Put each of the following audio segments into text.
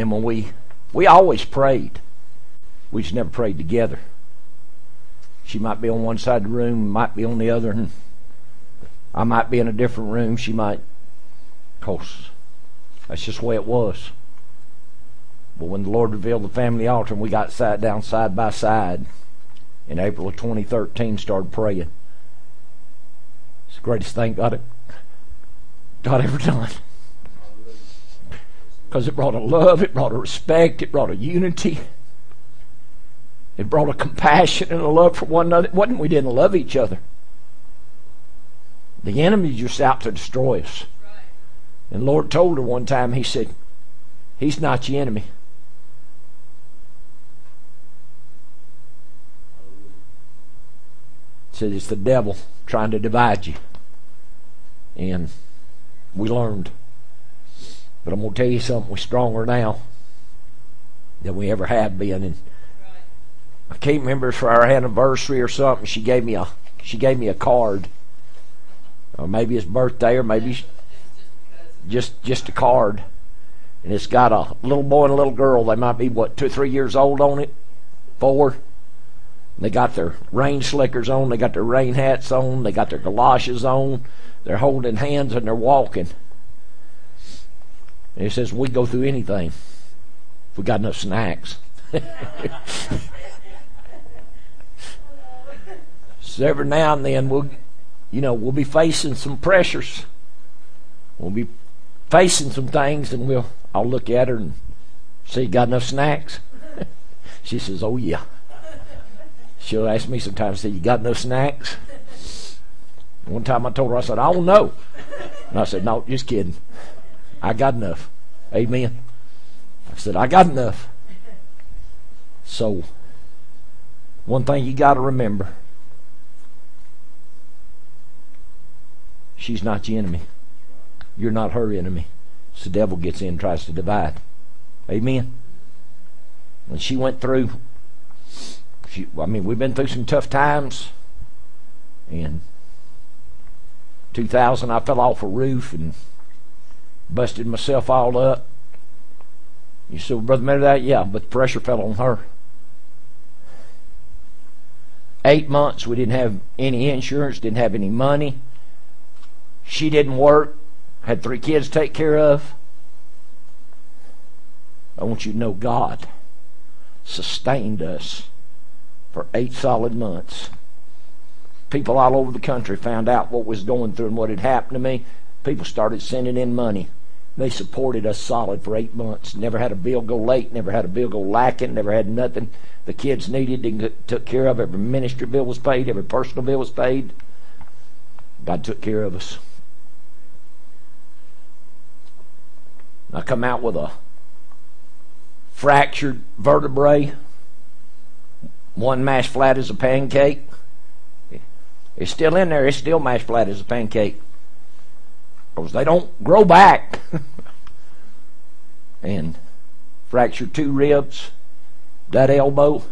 then when we we always prayed, we just never prayed together. She might be on one side of the room, might be on the other, and I might be in a different room. She might, of course, that's just the way it was. But when the Lord revealed the family altar and we got sat down side by side in April of 2013, started praying. It's the greatest thing God, God ever done. Because it brought a love, it brought a respect, it brought a unity. It brought a compassion and a love for one another. It wasn't we didn't love each other. The enemy's just out to destroy us. And Lord told her one time, He said, He's not your enemy. He said it's the devil trying to divide you. And we learned. But I'm going to tell you something, we're stronger now than we ever have been. And I can't remember for our anniversary or something. She gave me a she gave me a card, or maybe it's birthday, or maybe just just a card, and it's got a little boy and a little girl. They might be what two three years old on it, four. They got their rain slickers on. They got their rain hats on. They got their galoshes on. They're holding hands and they're walking. And he says, We go through anything if we got enough snacks. so every now and then we'll you know, we'll be facing some pressures. We'll be facing some things and we'll I'll look at her and see got enough snacks? she says, Oh yeah. She'll ask me sometimes, say, You got enough snacks? One time I told her, I said, I don't know. And I said, No, just kidding. I got enough. Amen. I said, I got enough. So, one thing you got to remember she's not your enemy. You're not her enemy. So the devil gets in and tries to divide. Amen. When she went through, she, I mean, we've been through some tough times. In 2000, I fell off a roof and busted myself all up. You said, Brother Matter that? Yeah, but the pressure fell on her. Eight months, we didn't have any insurance, didn't have any money. She didn't work, had three kids to take care of. I want you to know God sustained us for eight solid months. People all over the country found out what was going through and what had happened to me. People started sending in money. They supported us solid for eight months. Never had a bill go late. Never had a bill go lacking. Never had nothing the kids needed to took care of. Every ministry bill was paid. Every personal bill was paid. God took care of us. I come out with a fractured vertebrae, one mashed flat as a pancake. It's still in there. It's still mashed flat as a pancake. They don't grow back. and fractured two ribs, that elbow.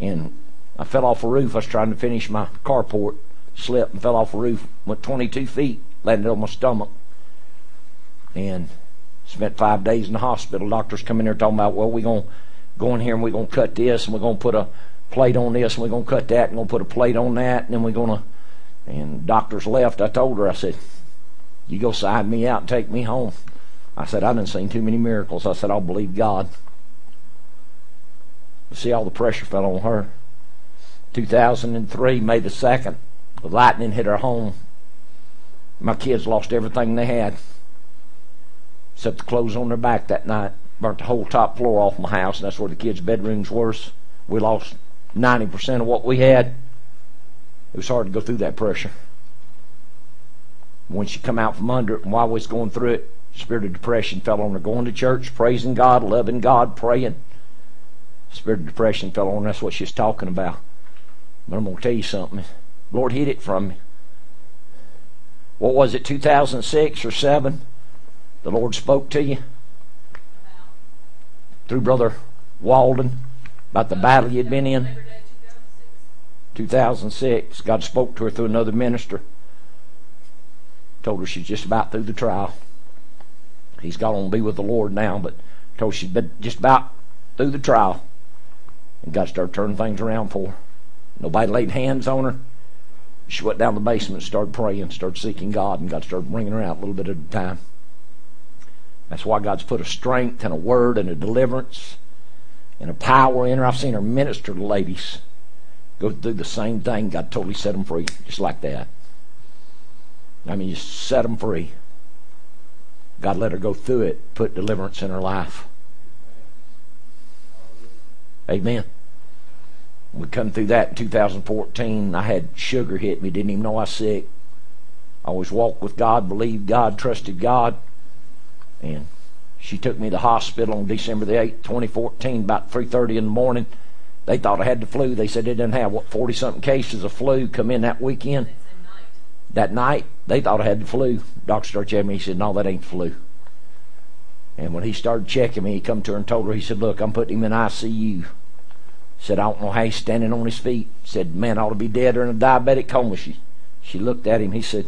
And I fell off a roof. I was trying to finish my carport. Slipped and fell off a roof. Went 22 feet. Landed on my stomach. And spent five days in the hospital. Doctors come in there talking about, well, we're going to go in here and we're going to cut this and we're going to put a plate on this and we're going to cut that and we're going to put a plate on that and then we're going to. And doctors left. I told her, I said, you go side me out and take me home. I said, I didn't seen too many miracles. I said, I'll believe God. See, all the pressure fell on her. 2003, May the 2nd, the lightning hit her home. My kids lost everything they had, except the clothes on their back that night. Burnt the whole top floor off my house, and that's where the kids' bedrooms were. We lost 90% of what we had. It was hard to go through that pressure when she come out from under it and while we was going through it, spirit of depression fell on her. Going to church, praising God, loving God, praying. Spirit of depression fell on her. That's what she's talking about. But I'm going to tell you something. Lord hid it from me. What was it, 2006 or 7? The Lord spoke to you through Brother Walden about the battle you'd been in. 2006. God spoke to her through another minister. Told her she's just about through the trial. He's gone on to be with the Lord now, but told she'd been just about through the trial. And God started turning things around for her. Nobody laid hands on her. She went down the basement and started praying, started seeking God, and God started bringing her out a little bit at a time. That's why God's put a strength and a word and a deliverance and a power in her. I've seen her minister to ladies go through the same thing. God totally set them free, just like that. I mean, you set them free. God let her go through it, put deliverance in her life. Amen. We come through that in 2014. I had sugar hit me, didn't even know I was sick. I always walked with God, believed God, trusted God. And she took me to the hospital on December the 8th, 2014, about 3.30 in the morning. They thought I had the flu. They said they didn't have, what, 40-something cases of flu come in that weekend. That night, they thought I had the flu. Doctor started checking me. He said, no, that ain't the flu. And when he started checking me, he come to her and told her, he said, look, I'm putting him in ICU. Said, I don't know how he's standing on his feet. Said, man ought to be dead or in a diabetic coma. She, she looked at him. He said,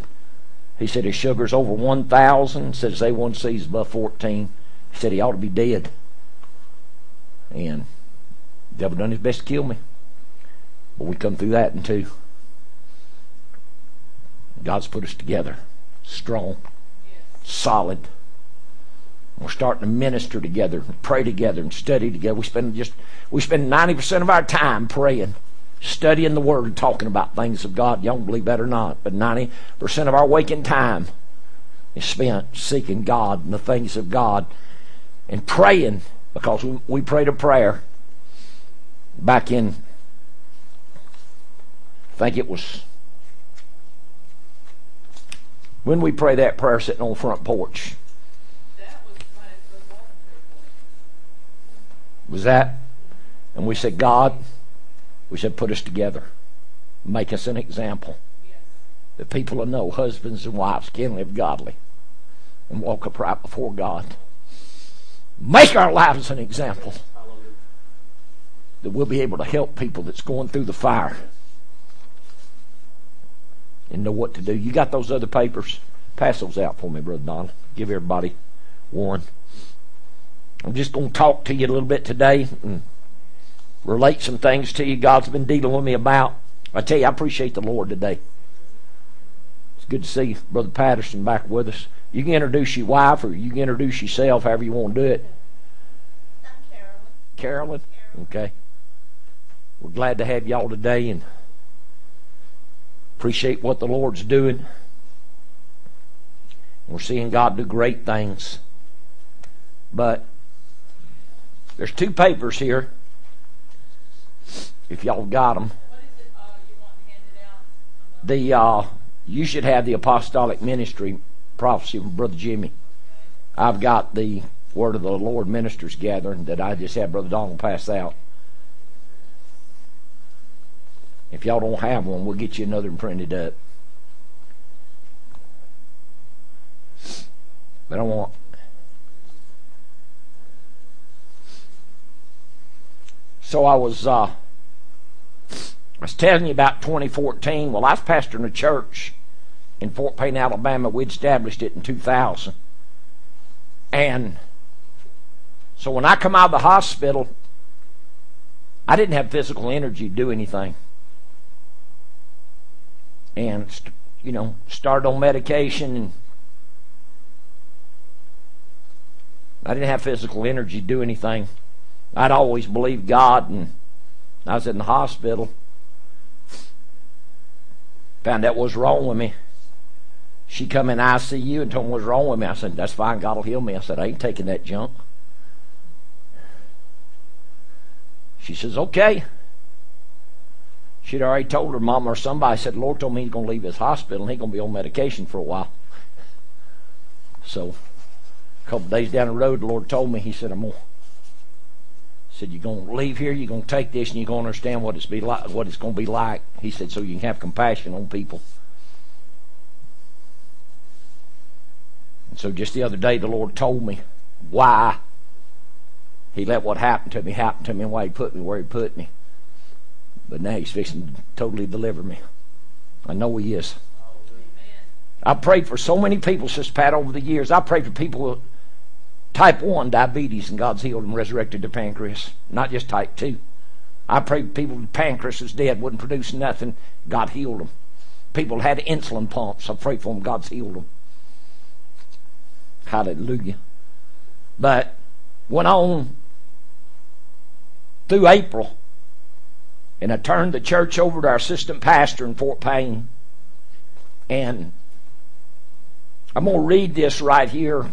he said his sugar's over 1,000. Said his A1C is above 14. He said he ought to be dead. And the devil done his best to kill me. But we come through that in two. God's put us together. Strong. Solid. We're starting to minister together, pray together, and study together. We spend just we spend ninety percent of our time praying, studying the Word, talking about things of God. You don't believe that or not, but ninety percent of our waking time is spent seeking God and the things of God, and praying because we, we prayed a prayer back in. I think it was when we pray that prayer sitting on the front porch. was that. And we said, God, we said, put us together. Make us an example. That people will know husbands and wives can live godly and walk upright before God. Make our lives an example. That we'll be able to help people that's going through the fire and know what to do. You got those other papers? Pass those out for me, Brother Donald. Give everybody one. I'm just going to talk to you a little bit today and relate some things to you God's been dealing with me about. I tell you, I appreciate the Lord today. It's good to see Brother Patterson back with us. You can introduce your wife or you can introduce yourself, however you want to do it. I'm Carolyn? Carolyn. Okay. We're glad to have y'all today and appreciate what the Lord's doing. We're seeing God do great things. But there's two papers here. If y'all got them. It uh, you want handed out? on the- The uh, you should have the apostolic ministry prophecy from Brother Jimmy. I've got the Word of the Lord ministers gathering that I just had Brother Donald pass out. If y'all don't have one, we'll get you another and printed up. But I want So I was uh, I was telling you about 2014. Well, I was pastoring a church in Fort Payne, Alabama. We'd established it in 2000. And so when I come out of the hospital, I didn't have physical energy to do anything. And, you know, started on medication I didn't have physical energy to do anything. I'd always believed God, and I was in the hospital. Found out what was wrong with me. She come in ICU and told me what was wrong with me. I said, "That's fine. God will heal me." I said, "I ain't taking that junk." She says, "Okay." She'd already told her mom or somebody said, "The Lord told me he's going to leave his hospital and he's going to be on medication for a while." So, a couple days down the road, the Lord told me. He said, "I'm going." said you're to leave here you're to take this and you're to understand what it's be like what it's to be like he said so you can have compassion on people and so just the other day the lord told me why he let what happened to me happen to me and why he put me where he put me but now he's fixing to totally deliver me i know he is I prayed for so many people, Sister Pat, over the years. I prayed for people with type 1 diabetes, and God's healed and resurrected the pancreas, not just type 2. I prayed people with pancreas was dead, wouldn't produce nothing. God healed them. People had insulin pumps. I prayed for them. God's healed them. Hallelujah. But went on through April, and I turned the church over to our assistant pastor in Fort Payne. And I'm going to read this right here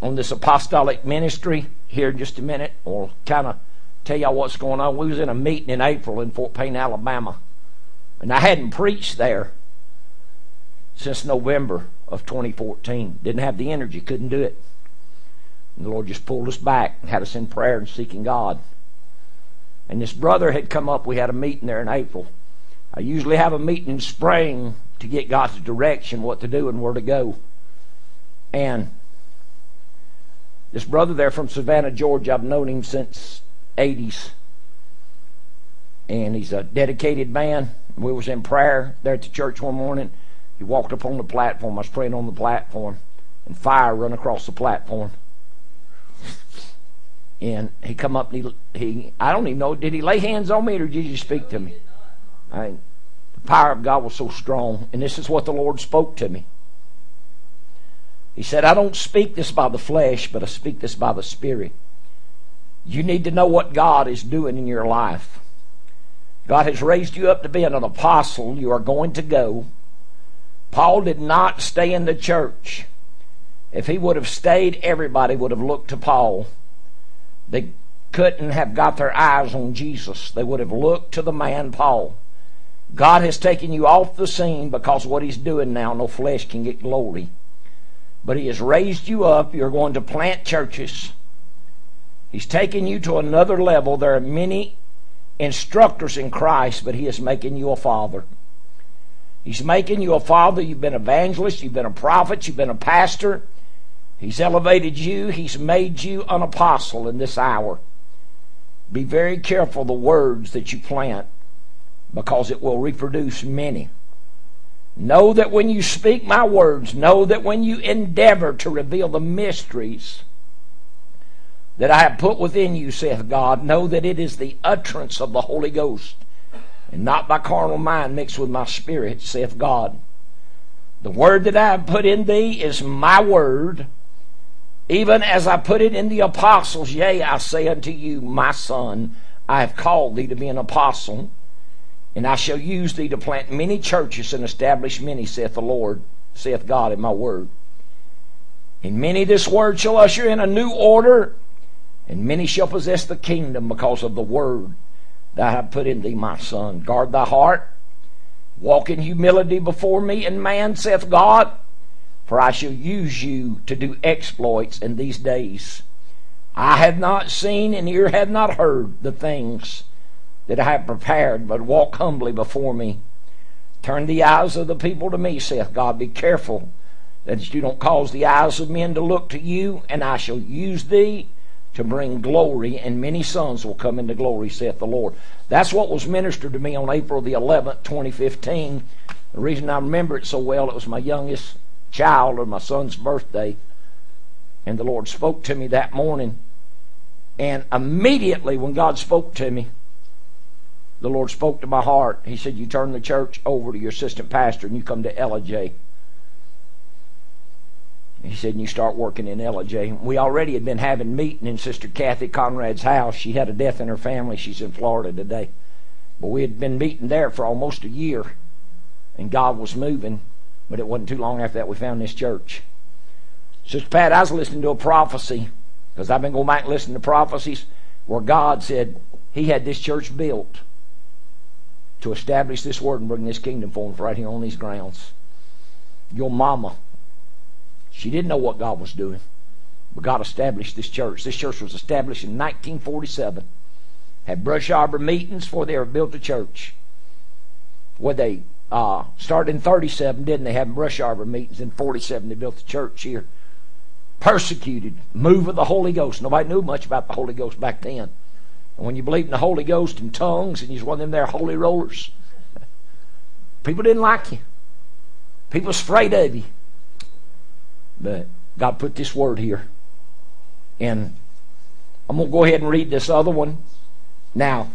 on this apostolic ministry here in just a minute, or kind of tell y'all what's going on. We was in a meeting in April in Fort Payne, Alabama, and I hadn't preached there since November of 2014. Didn't have the energy, couldn't do it. And the Lord just pulled us back and had us in prayer and seeking God. And this brother had come up. We had a meeting there in April. I usually have a meeting in spring to get God's direction, what to do and where to go. And this brother there from Savannah, Georgia, I've known him since 80s. And he's a dedicated man. We was in prayer there at the church one morning. He walked up on the platform. I was praying on the platform, and fire run across the platform. And he come up and he, he I don't even know, did he lay hands on me or did he speak to me? I, the power of God was so strong, and this is what the Lord spoke to me. He said, I don't speak this by the flesh, but I speak this by the Spirit. You need to know what God is doing in your life. God has raised you up to be an apostle. You are going to go. Paul did not stay in the church. If he would have stayed, everybody would have looked to Paul. They couldn't have got their eyes on Jesus. They would have looked to the man Paul. God has taken you off the scene because what he's doing now, no flesh can get glory. But he has raised you up. You're going to plant churches. He's taking you to another level. There are many instructors in Christ, but he is making you a father. He's making you a father. You've been an evangelist, you've been a prophet, you've been a pastor. He's elevated you, he's made you an apostle in this hour. Be very careful the words that you plant because it will reproduce many. Know that when you speak my words, know that when you endeavor to reveal the mysteries that I have put within you, saith God, know that it is the utterance of the Holy Ghost, and not by carnal mind mixed with my spirit, saith God. The word that I have put in thee is my word, even as I put it in the apostles. Yea, I say unto you, my son, I have called thee to be an apostle and I shall use thee to plant many churches and establish many, saith the Lord, saith God in my word. And many this word shall usher in a new order, and many shall possess the kingdom because of the word that I have put in thee, my son. Guard thy heart, walk in humility before me and man, saith God, for I shall use you to do exploits in these days. I have not seen, and ear have not heard the things that I have prepared, but walk humbly before me. Turn the eyes of the people to me, saith God. Be careful that you don't cause the eyes of men to look to you, and I shall use thee to bring glory, and many sons will come into glory, saith the Lord. That's what was ministered to me on April the 11th, 2015. The reason I remember it so well, it was my youngest child or my son's birthday, and the Lord spoke to me that morning. And immediately when God spoke to me, the Lord spoke to my heart. He said, You turn the church over to your assistant pastor and you come to Ellijay. He said, and you start working in Ellijay. We already had been having meeting in Sister Kathy Conrad's house. She had a death in her family. She's in Florida today. But we had been meeting there for almost a year. And God was moving. But it wasn't too long after that we found this church. Sister Pat, I was listening to a prophecy because I've been going back and listening to prophecies where God said He had this church built to establish this word and bring this kingdom forth right here on these grounds. Your mama, she didn't know what God was doing, but God established this church. This church was established in 1947. Had brush arbor meetings before they ever built a church. Where they uh, started in 37, didn't they? Have brush arbor meetings in 47. They built the church here. Persecuted, move of the Holy Ghost. Nobody knew much about the Holy Ghost back then. And when you believe in the Holy Ghost and tongues and you're one of them there holy rollers, people didn't like you. People was afraid of you. But God put this word here. And I'm going to go ahead and read this other one. Now,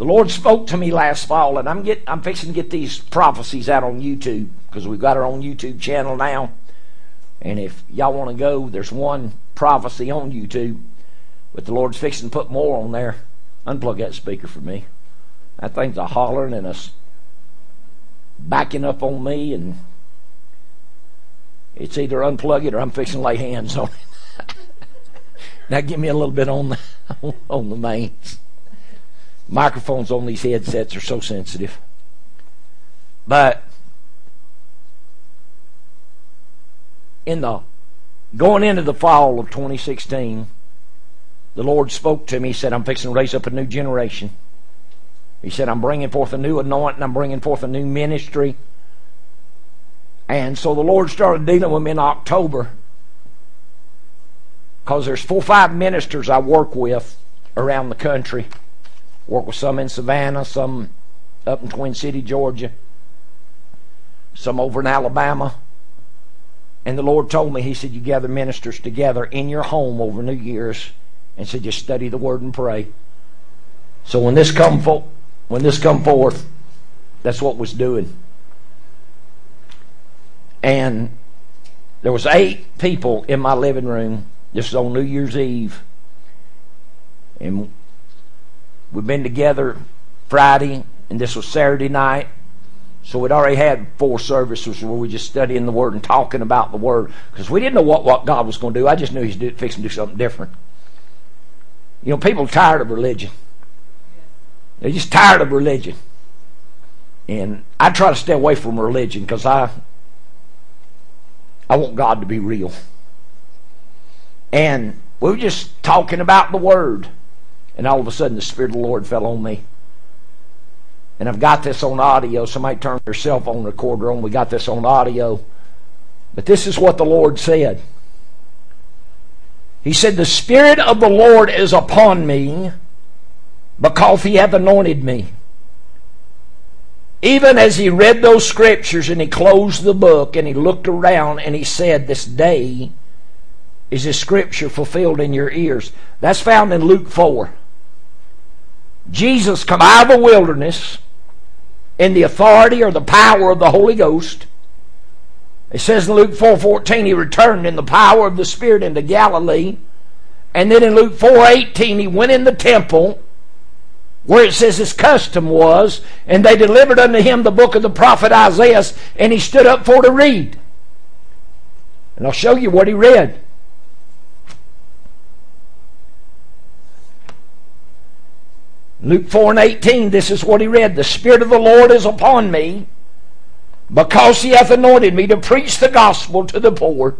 the Lord spoke to me last fall, and I'm get I'm fixing to get these prophecies out on YouTube because we've got our own YouTube channel now. And if y'all want to go, there's one prophecy on YouTube, but the Lord's fixing to put more on there. Unplug that speaker for me. That thing's a hollering and a backing up on me, and it's either unplug it or I'm fixing to lay hands on it. now give me a little bit on the on the mains microphones on these headsets are so sensitive. But in the going into the fall of 2016, the Lord spoke to me. He said, "I'm fixing to raise up a new generation." He said, "I'm bringing forth a new anointing. I'm bringing forth a new ministry." And so the Lord started dealing with me in October because there's four or five ministers I work with around the country Work with some in Savannah, some up in Twin City, Georgia, some over in Alabama. And the Lord told me, He said, You gather ministers together in your home over New Year's and said, Just study the Word and pray. So when this come fo- when this come forth, that's what was doing. And there was eight people in my living room. This was on New Year's Eve. And We've been together Friday, and this was Saturday night. So we'd already had four services where we just studying the Word and talking about the Word because we didn't know what, what God was going to do. I just knew He's fixing to do something different. You know, people are tired of religion. They're just tired of religion. And I try to stay away from religion because I I want God to be real. And we were just talking about the Word. And all of a sudden, the Spirit of the Lord fell on me. And I've got this on audio. Somebody turn their cell phone recorder on. We got this on audio. But this is what the Lord said. He said, The Spirit of the Lord is upon me because He hath anointed me. Even as he read those scriptures and he closed the book and he looked around and he said, This day is this scripture fulfilled in your ears. That's found in Luke 4. Jesus come out of the wilderness in the authority or the power of the Holy Ghost. It says in Luke 4:14 he returned in the power of the Spirit into Galilee. And then in Luke 4:18 he went in the temple where it says his custom was, and they delivered unto him the book of the prophet Isaiah, and he stood up for to read. And I'll show you what he read. Luke 4 and 18, this is what he read. The Spirit of the Lord is upon me, because he hath anointed me to preach the gospel to the poor.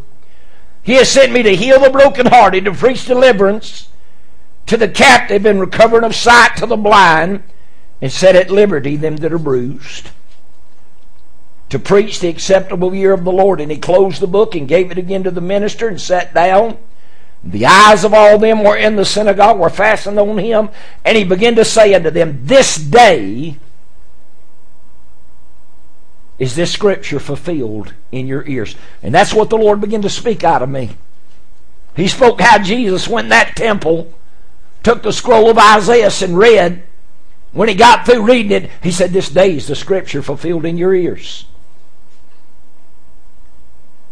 He has sent me to heal the brokenhearted, to preach deliverance to the captive, and recovering of sight to the blind, and set at liberty them that are bruised. To preach the acceptable year of the Lord. And he closed the book and gave it again to the minister and sat down. The eyes of all them were in the synagogue were fastened on him, and he began to say unto them, This day is this scripture fulfilled in your ears. And that's what the Lord began to speak out of me. He spoke how Jesus went in that temple, took the scroll of Isaiah and read. When he got through reading it, he said, This day is the scripture fulfilled in your ears.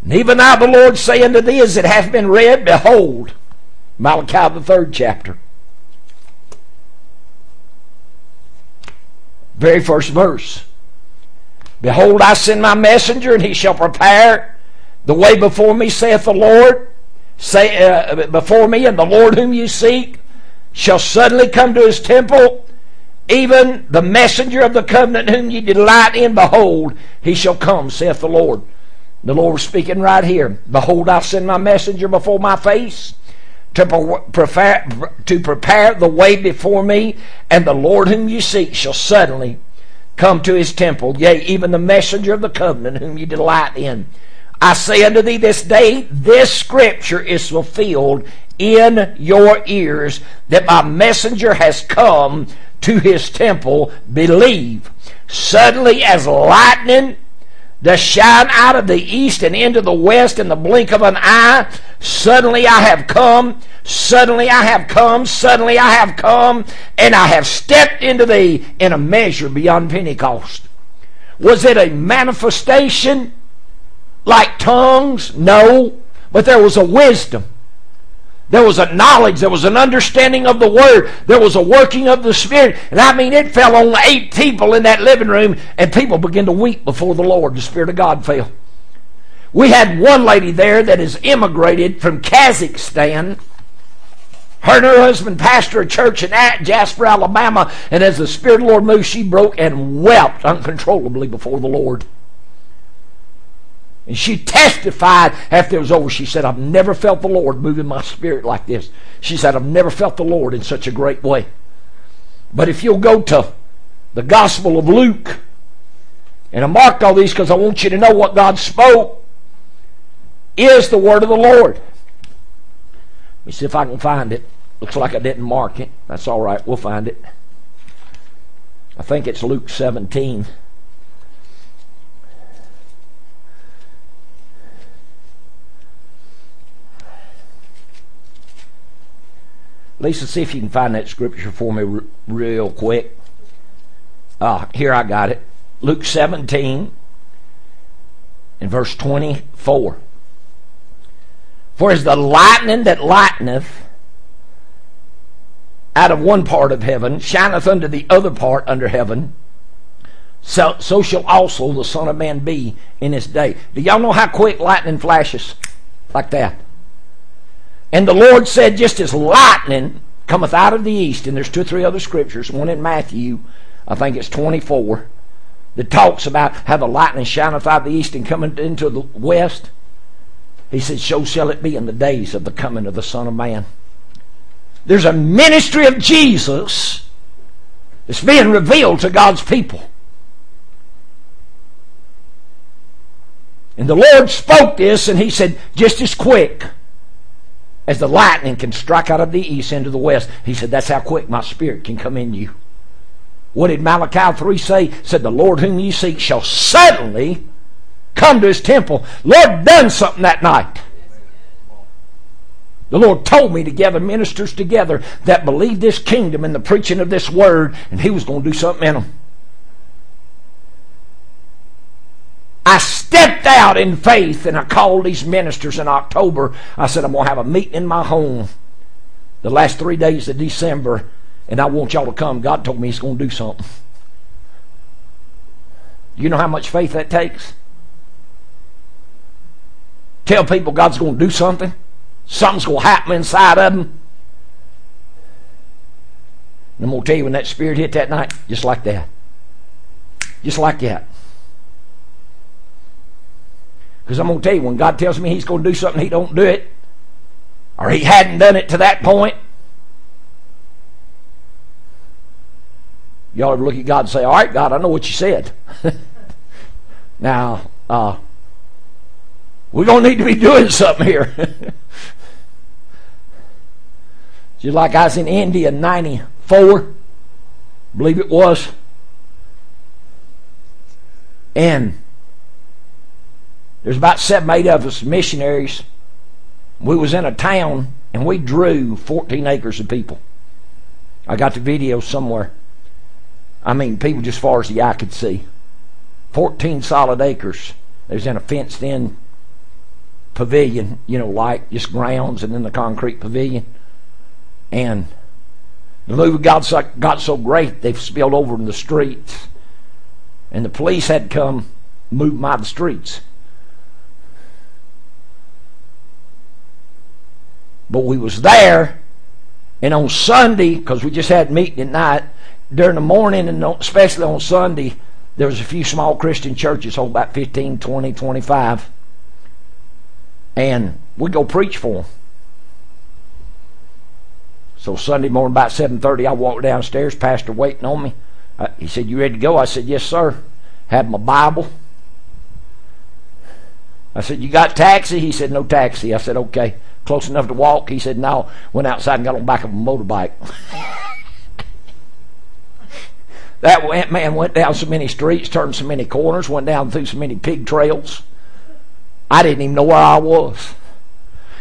And even now the Lord say unto thee, as it hath been read, Behold, Malachi the third chapter. Very first verse. Behold, I send my messenger, and he shall prepare the way before me, saith the Lord. Say uh, before me, and the Lord whom you seek shall suddenly come to his temple. Even the messenger of the covenant whom ye delight in, behold, he shall come, saith the Lord. The Lord was speaking right here. Behold, I send my messenger before my face to prepare, to prepare the way before me, and the Lord whom you seek shall suddenly come to his temple, yea, even the messenger of the covenant whom you delight in. I say unto thee this day, this scripture is fulfilled in your ears, that my messenger has come to his temple. Believe. Suddenly, as lightning, does shine out of the east and into the west in the blink of an eye. Suddenly I have come, suddenly I have come, suddenly I have come, and I have stepped into thee in a measure beyond Pentecost. Was it a manifestation like tongues? No, but there was a wisdom. There was a knowledge. There was an understanding of the Word. There was a working of the Spirit. And I mean, it fell on eight people in that living room, and people began to weep before the Lord. The Spirit of God fell. We had one lady there that has immigrated from Kazakhstan. Her and her husband pastor a church in Jasper, Alabama, and as the Spirit of the Lord moved, she broke and wept uncontrollably before the Lord. And she testified after it was over. She said, I've never felt the Lord moving my spirit like this. She said, I've never felt the Lord in such a great way. But if you'll go to the Gospel of Luke, and I marked all these because I want you to know what God spoke is the word of the Lord. Let me see if I can find it. Looks like I didn't mark it. That's all right. We'll find it. I think it's Luke 17. Lisa, see if you can find that scripture for me r- real quick. Ah, here I got it. Luke 17 and verse 24. For as the lightning that lighteneth out of one part of heaven shineth unto the other part under heaven, so, so shall also the Son of Man be in his day. Do y'all know how quick lightning flashes? Like that. And the Lord said, just as lightning cometh out of the east, and there's two or three other scriptures, one in Matthew, I think it's 24, that talks about how the lightning shineth out of the east and cometh into the west. He said, So shall it be in the days of the coming of the Son of Man. There's a ministry of Jesus that's being revealed to God's people. And the Lord spoke this, and He said, just as quick as the lightning can strike out of the east into the west. He said, That's how quick my spirit can come in you. What did Malachi 3 say? Said, The Lord whom you seek shall suddenly come to his temple. Lord done something that night. The Lord told me to gather ministers together that believed this kingdom and the preaching of this word, and He was going to do something in them. I stepped out in faith and I called these ministers in October. I said, I'm going to have a meeting in my home the last three days of December, and I want y'all to come. God told me He's going to do something. You know how much faith that takes? Tell people God's going to do something. Something's going to happen inside of them. And I'm going to tell you when that spirit hit that night, just like that. Just like that. Because I'm going to tell you, when God tells me He's going to do something, He don't do it, or He hadn't done it to that point, y'all ever look at God and say, "All right, God, I know what you said." now, uh, we're going to need to be doing something here. Just like I was in India in '94, believe it was, and there's about seven, eight of us missionaries. We was in a town and we drew 14 acres of people. I got the video somewhere. I mean, people just far as the eye could see. 14 solid acres. They was in a fenced-in pavilion, you know, like just grounds and then the concrete pavilion. And the move got so great, they've spilled over in the streets. And the police had come move of the streets. But we was there, and on Sunday, because we just had meeting at night, during the morning, and especially on Sunday, there was a few small Christian churches, hold about 15, 20, 25. And we go preach for them. So Sunday morning about 7.30, I walked downstairs, pastor waiting on me. Uh, he said, you ready to go? I said, yes, sir. Had my Bible. I said, you got taxi? He said, no taxi. I said, okay close enough to walk? He said, no. Went outside and got on the back of a motorbike. That man went down so many streets, turned so many corners, went down through so many pig trails. I didn't even know where I was.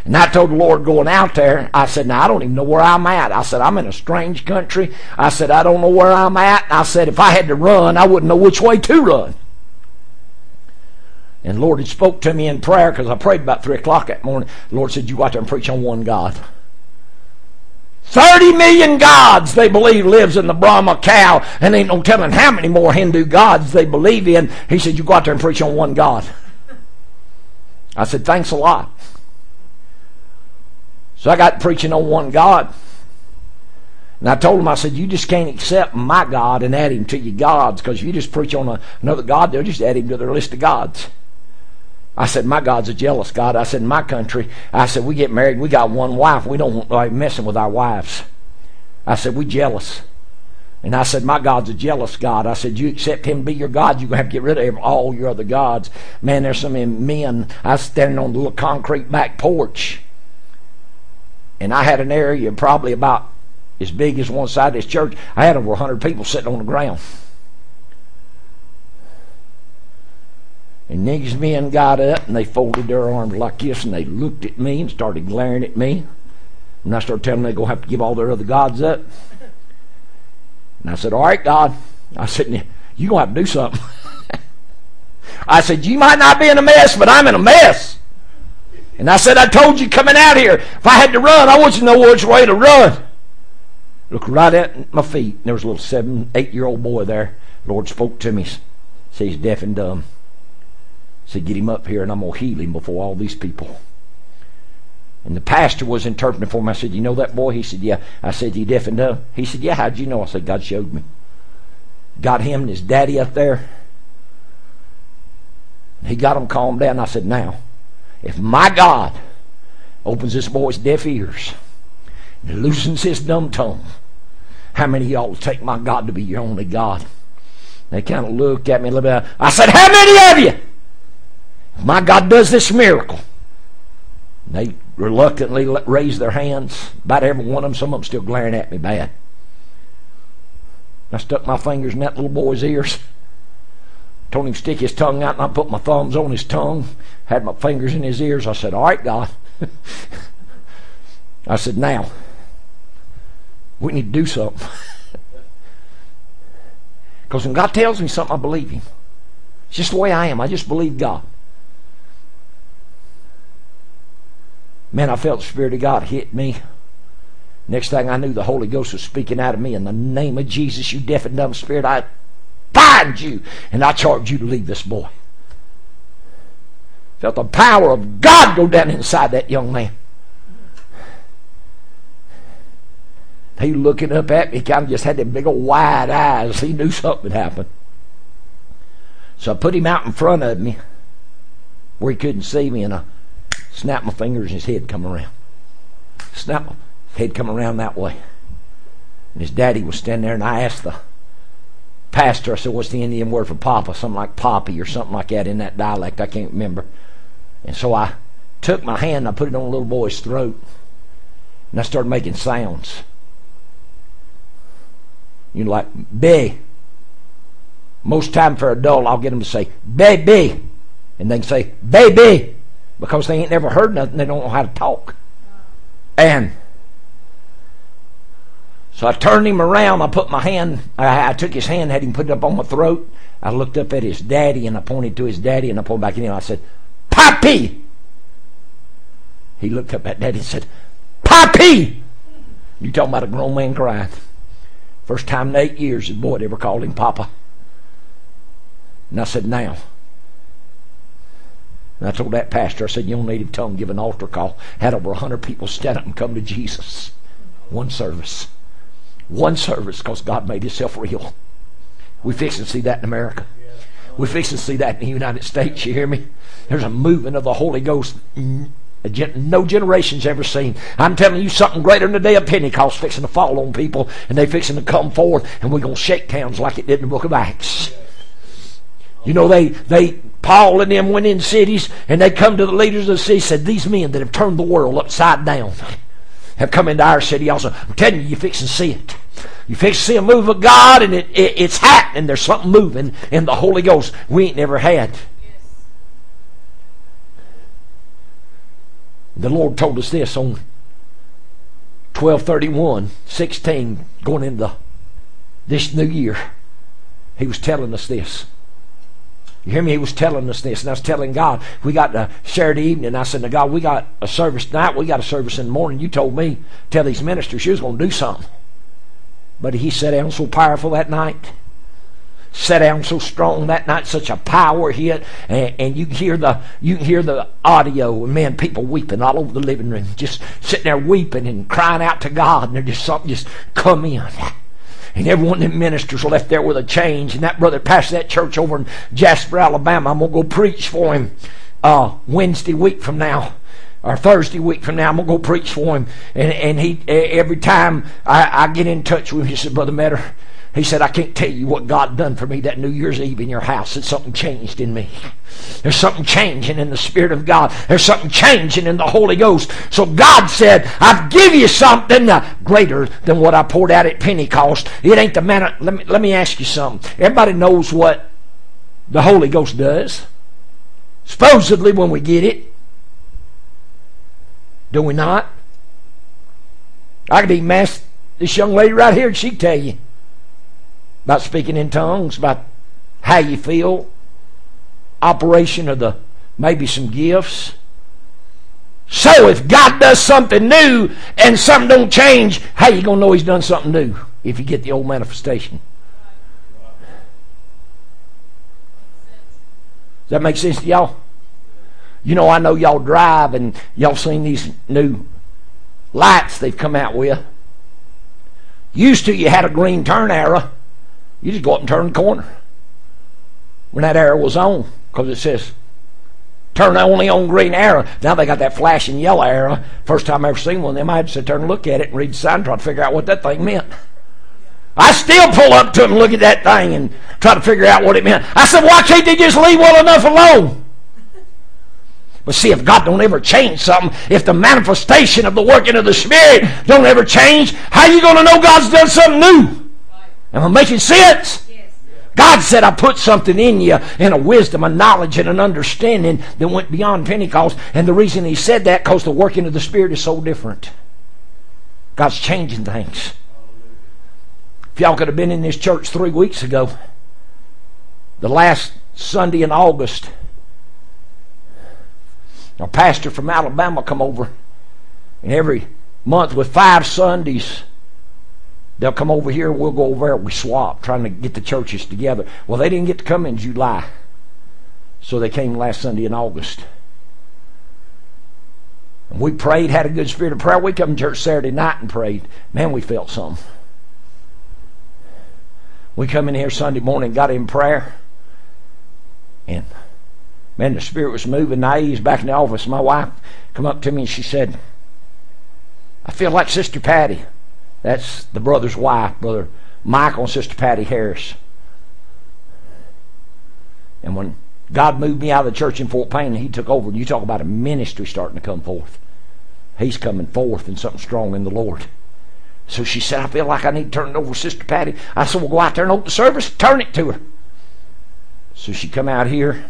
And I told the Lord going out there, I said, now I don't even know where I'm at. I said, I'm in a strange country. I said, I don't know where I'm at. I said, if I had to run, I wouldn't know which way to run. And Lord had spoke to me in prayer because I prayed about 3 o'clock that morning. The Lord said, you go out there and preach on one God. 30 million gods they believe lives in the Brahma cow, and ain't no telling how many more Hindu gods they believe in. He said, you go out there and preach on one God. I said, thanks a lot. So I got preaching on one God. And I told him, I said, you just can't accept my God and add him to your gods because you just preach on another God, they'll just add him to their list of gods. I said, my God's a jealous God. I said, in my country, I said, we get married, we got one wife. We don't like messing with our wives. I said, we jealous. And I said, my God's a jealous God. I said, you accept him to be your God, you're going to have to get rid of all your other gods. Man, there's some men. I was standing on the little concrete back porch and I had an area probably about as big as one side of this church. I had over 100 people sitting on the ground. And these men got up and they folded their arms like this and they looked at me and started glaring at me. And I started telling them they're going to have to give all their other gods up. And I said, All right, God. I said, You're going to have to do something. I said, You might not be in a mess, but I'm in a mess. And I said, I told you coming out here, if I had to run, I you to know which way to run. Look right at my feet. And there was a little seven, eight year old boy there. Lord spoke to me. Said he's deaf and dumb. Said, get him up here and I'm going to heal him before all these people. And the pastor was interpreting for him. I said, you know that boy? He said, yeah. I said, he deaf and dumb? He said, yeah. How'd you know? I said, God showed me. Got him and his daddy up there. He got him calmed down. I said, now, if my God opens this boy's deaf ears and loosens his dumb tongue, how many of y'all take my God to be your only God? They kind of looked at me a little bit. I said, How many of you? My God does this miracle. They reluctantly raised their hands. About every one of them, some of them still glaring at me bad. I stuck my fingers in that little boy's ears. Told him to stick his tongue out, and I put my thumbs on his tongue, had my fingers in his ears. I said, All right, God. I said, Now, we need to do something. Because when God tells me something, I believe Him. It's just the way I am. I just believe God. Man, I felt the Spirit of God hit me. Next thing I knew, the Holy Ghost was speaking out of me in the name of Jesus, you deaf and dumb spirit. I bind you and I charge you to leave this boy. Felt the power of God go down inside that young man. He looking up at me, kind of just had them big old wide eyes. He knew something had happened. So I put him out in front of me where he couldn't see me, and I snapped my fingers and his head come around. Snap head come around that way. And his daddy was standing there, and I asked the pastor, I said, what's the Indian word for papa? Something like poppy or something like that in that dialect. I can't remember. And so I took my hand and I put it on the little boy's throat. And I started making sounds. You know, like, B. Most time for a adult, I'll get them to say, baby. And they can say, baby. Because they ain't never heard nothing. They don't know how to talk. And so I turned him around. I put my hand, I, I, took his hand, had him put it up on my throat. I looked up at his daddy and I pointed to his daddy and I pulled back in him. I said, Poppy! He looked up at daddy and said, Poppy! You talking about a grown man crying. First time in eight years his boy ever called him Papa. And I said, now. And I told that pastor, I said, you don't him tongue, give an altar call. Had over a hundred people stand up and come to Jesus. One service. One service because God made himself real. We fix to see that in America. We fix to see that in the United States. You hear me? There's a movement of the Holy Ghost no generation's ever seen. I'm telling you something greater than the day of Pentecost fixing to fall on people and they fixing to come forth and we're going to shake towns like it did in the book of Acts. You know, they, they, Paul and them went in cities and they come to the leaders of the city said, these men that have turned the world upside down have come into our city also. I'm telling you, you fix and see it. You fix to see a move of God and it, it, it's happening. There's something moving in the Holy Ghost we ain't never had. The Lord told us this on 1231, 16, going into this new year. He was telling us this. You hear me? He was telling us this, and I was telling God, we got a Saturday evening. I said to God, we got a service tonight, we got a service in the morning. You told me, tell these ministers you was going to do something. But he sat down so powerful that night. Sat down so strong that night, such a power hit, and, and you hear the you hear the audio, and man, people weeping all over the living room, just sitting there weeping and crying out to God, and there just something just come in. And every one of them ministers left there with a change. And that brother passed that church over in Jasper, Alabama. I'm going to go preach for him uh, Wednesday week from now or Thursday week from now, I'm gonna go preach for him. And and he every time I, I get in touch with him, he said, Brother Metter, he said, I can't tell you what God done for me that New Year's Eve in your house. That something changed in me. There's something changing in the Spirit of God. There's something changing in the Holy Ghost. So God said, I've give you something uh, greater than what I poured out at Pentecost. It ain't the man. Let me, let me ask you something. Everybody knows what the Holy Ghost does. Supposedly when we get it. Do we not? I could even ask this young lady right here, and she'd tell you about speaking in tongues, about how you feel, operation of the maybe some gifts. So if God does something new and something don't change, how you gonna know He's done something new if you get the old manifestation? Does that make sense to y'all? You know, I know y'all drive and y'all seen these new lights they've come out with. Used to, you had a green turn arrow. You just go up and turn the corner when that arrow was on because it says turn only on green arrow. Now they got that flashing yellow arrow. First time I ever seen one of them, I had to turn and look at it and read the sign try to figure out what that thing meant. I still pull up to them and look at that thing and try to figure out what it meant. I said, why can't they just leave well enough alone? But see, if God don't ever change something, if the manifestation of the working of the Spirit don't ever change, how you going to know God's done something new? Am I making sense? God said, I put something in you, in a wisdom, a knowledge, and an understanding that went beyond Pentecost. And the reason He said that, because the working of the Spirit is so different. God's changing things. If y'all could have been in this church three weeks ago, the last Sunday in August, our pastor from Alabama come over, and every month with five Sundays, they'll come over here. We'll go over there. We swap, trying to get the churches together. Well, they didn't get to come in July, so they came last Sunday in August. And we prayed, had a good spirit of prayer. We come to church Saturday night and prayed. Man, we felt something. We come in here Sunday morning, got in prayer, and Man, the Spirit was moving. Naive's back in the office. My wife come up to me and she said, I feel like Sister Patty. That's the brother's wife, Brother Michael and Sister Patty Harris. And when God moved me out of the church in Fort Payne and he took over, and you talk about a ministry starting to come forth. He's coming forth in something strong in the Lord. So she said, I feel like I need to turn it over to Sister Patty. I said, Well, go out there and open the service, turn it to her. So she come out here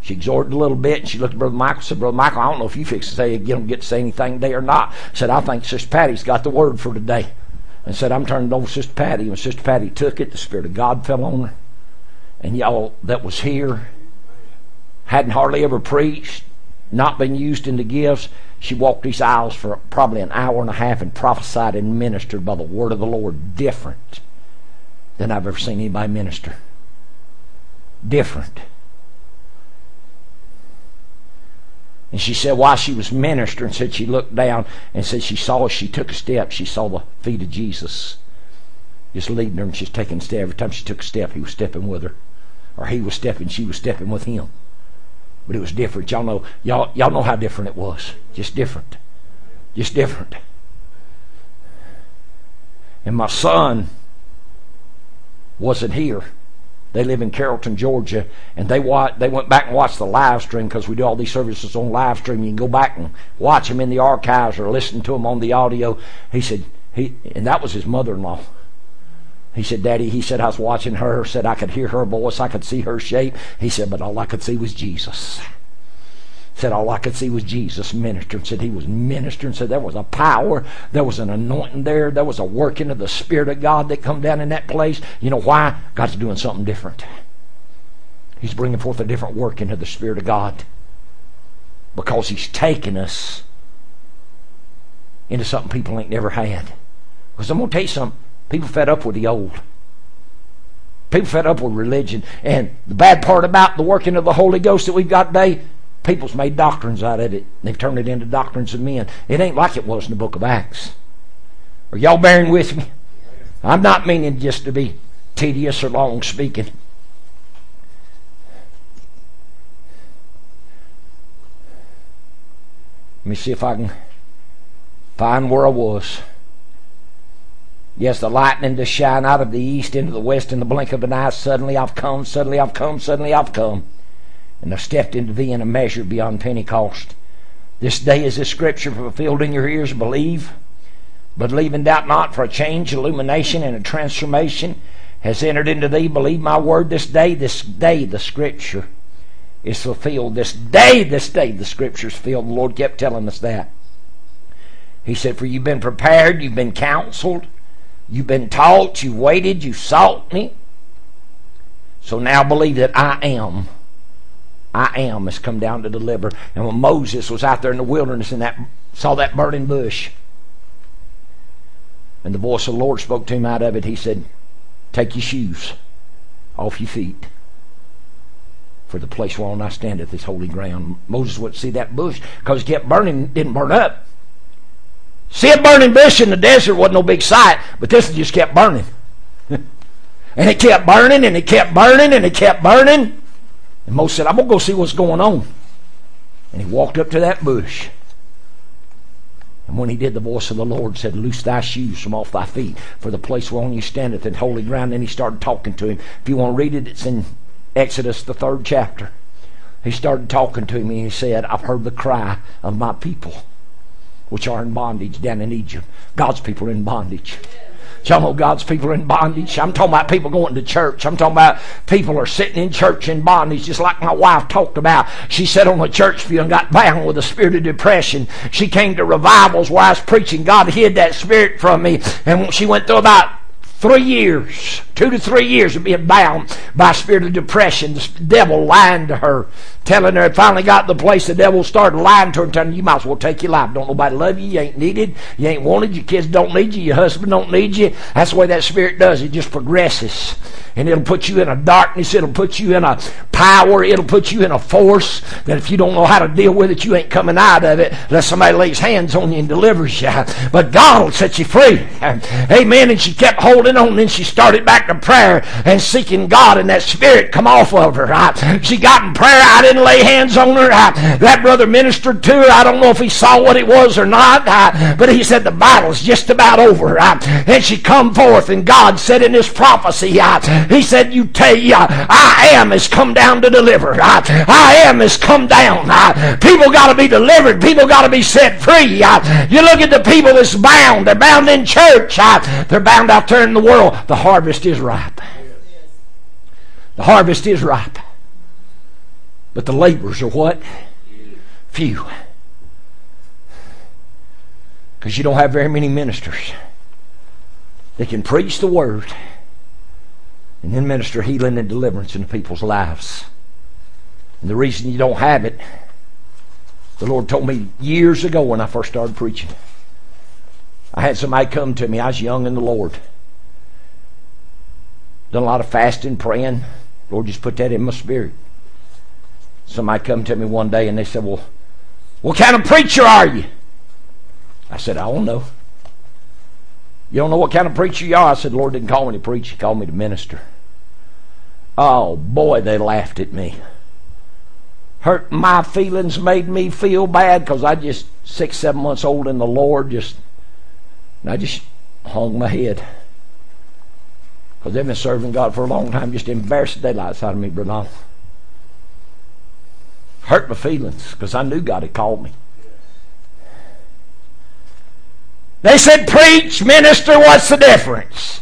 she exhorted a little bit, and she looked at Brother Michael and said, Brother Michael, I don't know if you fix to say, you don't get to say anything today or not. Said, I think Sister Patty's got the word for today. And said, I'm turning over to Sister Patty. And Sister Patty took it, the Spirit of God fell on her. And y'all that was here hadn't hardly ever preached, not been used in the gifts. She walked these aisles for probably an hour and a half and prophesied and ministered by the word of the Lord different than I've ever seen anybody minister. Different. And she said while she was ministering, said she looked down and said she saw as she took a step, she saw the feet of Jesus just leading her and she's taking a step. Every time she took a step, he was stepping with her. Or he was stepping, she was stepping with him. But it was different. Y'all know y'all y'all know how different it was. Just different. Just different. And my son wasn't here. They live in Carrollton, Georgia, and they wa- they went back and watched the live stream because we do all these services on live stream. You can go back and watch them in the archives or listen to them on the audio. He said, He and that was his mother-in-law. He said, Daddy, he said, I was watching her, said I could hear her voice, I could see her shape. He said, but all I could see was Jesus. Said all I could see was Jesus ministering. Said he was ministering. Said there was a power, there was an anointing there, there was a working of the Spirit of God that come down in that place. You know why? God's doing something different. He's bringing forth a different working of the Spirit of God because He's taking us into something people ain't never had. Because I'm going to tell you something. People fed up with the old. People fed up with religion. And the bad part about the working of the Holy Ghost that we've got today, people's made doctrines out of it. They've turned it into doctrines of men. It ain't like it was in the book of Acts. Are y'all bearing with me? I'm not meaning just to be tedious or long speaking. Let me see if I can find where I was. Yes, the lightning to shine out of the east into the west in the blink of an eye. Suddenly I've come, suddenly I've come, suddenly I've come. And I stepped into thee in a measure beyond Pentecost. This day is this scripture fulfilled in your ears. Believe. But believe and doubt not, for a change, illumination, and a transformation has entered into thee. Believe my word this day, this day the scripture is fulfilled. This day, this day the scripture is filled. The Lord kept telling us that. He said, For you've been prepared, you've been counseled, you've been taught, you've waited, you've sought me. So now believe that I am. I am has come down to deliver. And when Moses was out there in the wilderness and that saw that burning bush, and the voice of the Lord spoke to him out of it, he said, Take your shoes off your feet. For the place whereon I standeth is holy ground. Moses wouldn't see that bush because it kept burning, didn't burn up. See a burning bush in the desert wasn't no big sight, but this just kept burning. and it kept burning and it kept burning and it kept burning. And Moses said, I'm going to go see what's going on. And he walked up to that bush. And when he did, the voice of the Lord said, Loose thy shoes from off thy feet, for the place whereon you standeth in holy ground. And he started talking to him. If you want to read it, it's in Exodus, the third chapter. He started talking to me and he said, I've heard the cry of my people which are in bondage down in Egypt. God's people are in bondage. Y'all know God's people are in bondage. I'm talking about people going to church. I'm talking about people are sitting in church in bondage, just like my wife talked about. She sat on the church pew and got bound with a spirit of depression. She came to revivals where I was preaching. God hid that spirit from me. And she went through about three years, two to three years of being bound by a spirit of depression. The devil lying to her telling her, it finally got the place the devil started lying to her telling her, you might as well take your life. Don't nobody love you. You ain't needed. You ain't wanted. Your kids don't need you. Your husband don't need you. That's the way that spirit does. It just progresses. And it'll put you in a darkness. It'll put you in a power. It'll put you in a force that if you don't know how to deal with it, you ain't coming out of it unless somebody lays hands on you and delivers you. But God will set you free. Amen. And she kept holding on. Then she started back to prayer and seeking God and that spirit come off of her. She got in prayer. I didn't lay hands on her. that brother ministered to her. I don't know if he saw what it was or not. but he said the battle's just about over. and she come forth and God said in his prophecy, he said, you tell you, I am has come down to deliver. I am has come down. people got to be delivered. People got to be set free. you look at the people that's bound. They're bound in church. they're bound out there in the world. The harvest is ripe. The harvest is ripe. But the laborers are what? Few. Because you don't have very many ministers that can preach the word and then minister healing and deliverance into people's lives. And the reason you don't have it, the Lord told me years ago when I first started preaching. I had somebody come to me. I was young in the Lord. Done a lot of fasting, praying. Lord just put that in my spirit. Somebody come to me one day and they said, Well, what kind of preacher are you? I said, I don't know. You don't know what kind of preacher you are? I said, the Lord didn't call me to preach, He called me to minister. Oh boy, they laughed at me. Hurt my feelings, made me feel bad because I just six, seven months old in the Lord, just and I just hung my head. Because they've been serving God for a long time, just embarrassed the daylights out of me, Brother Hurt my feelings because I knew God had called me. They said, Preach, minister, what's the difference?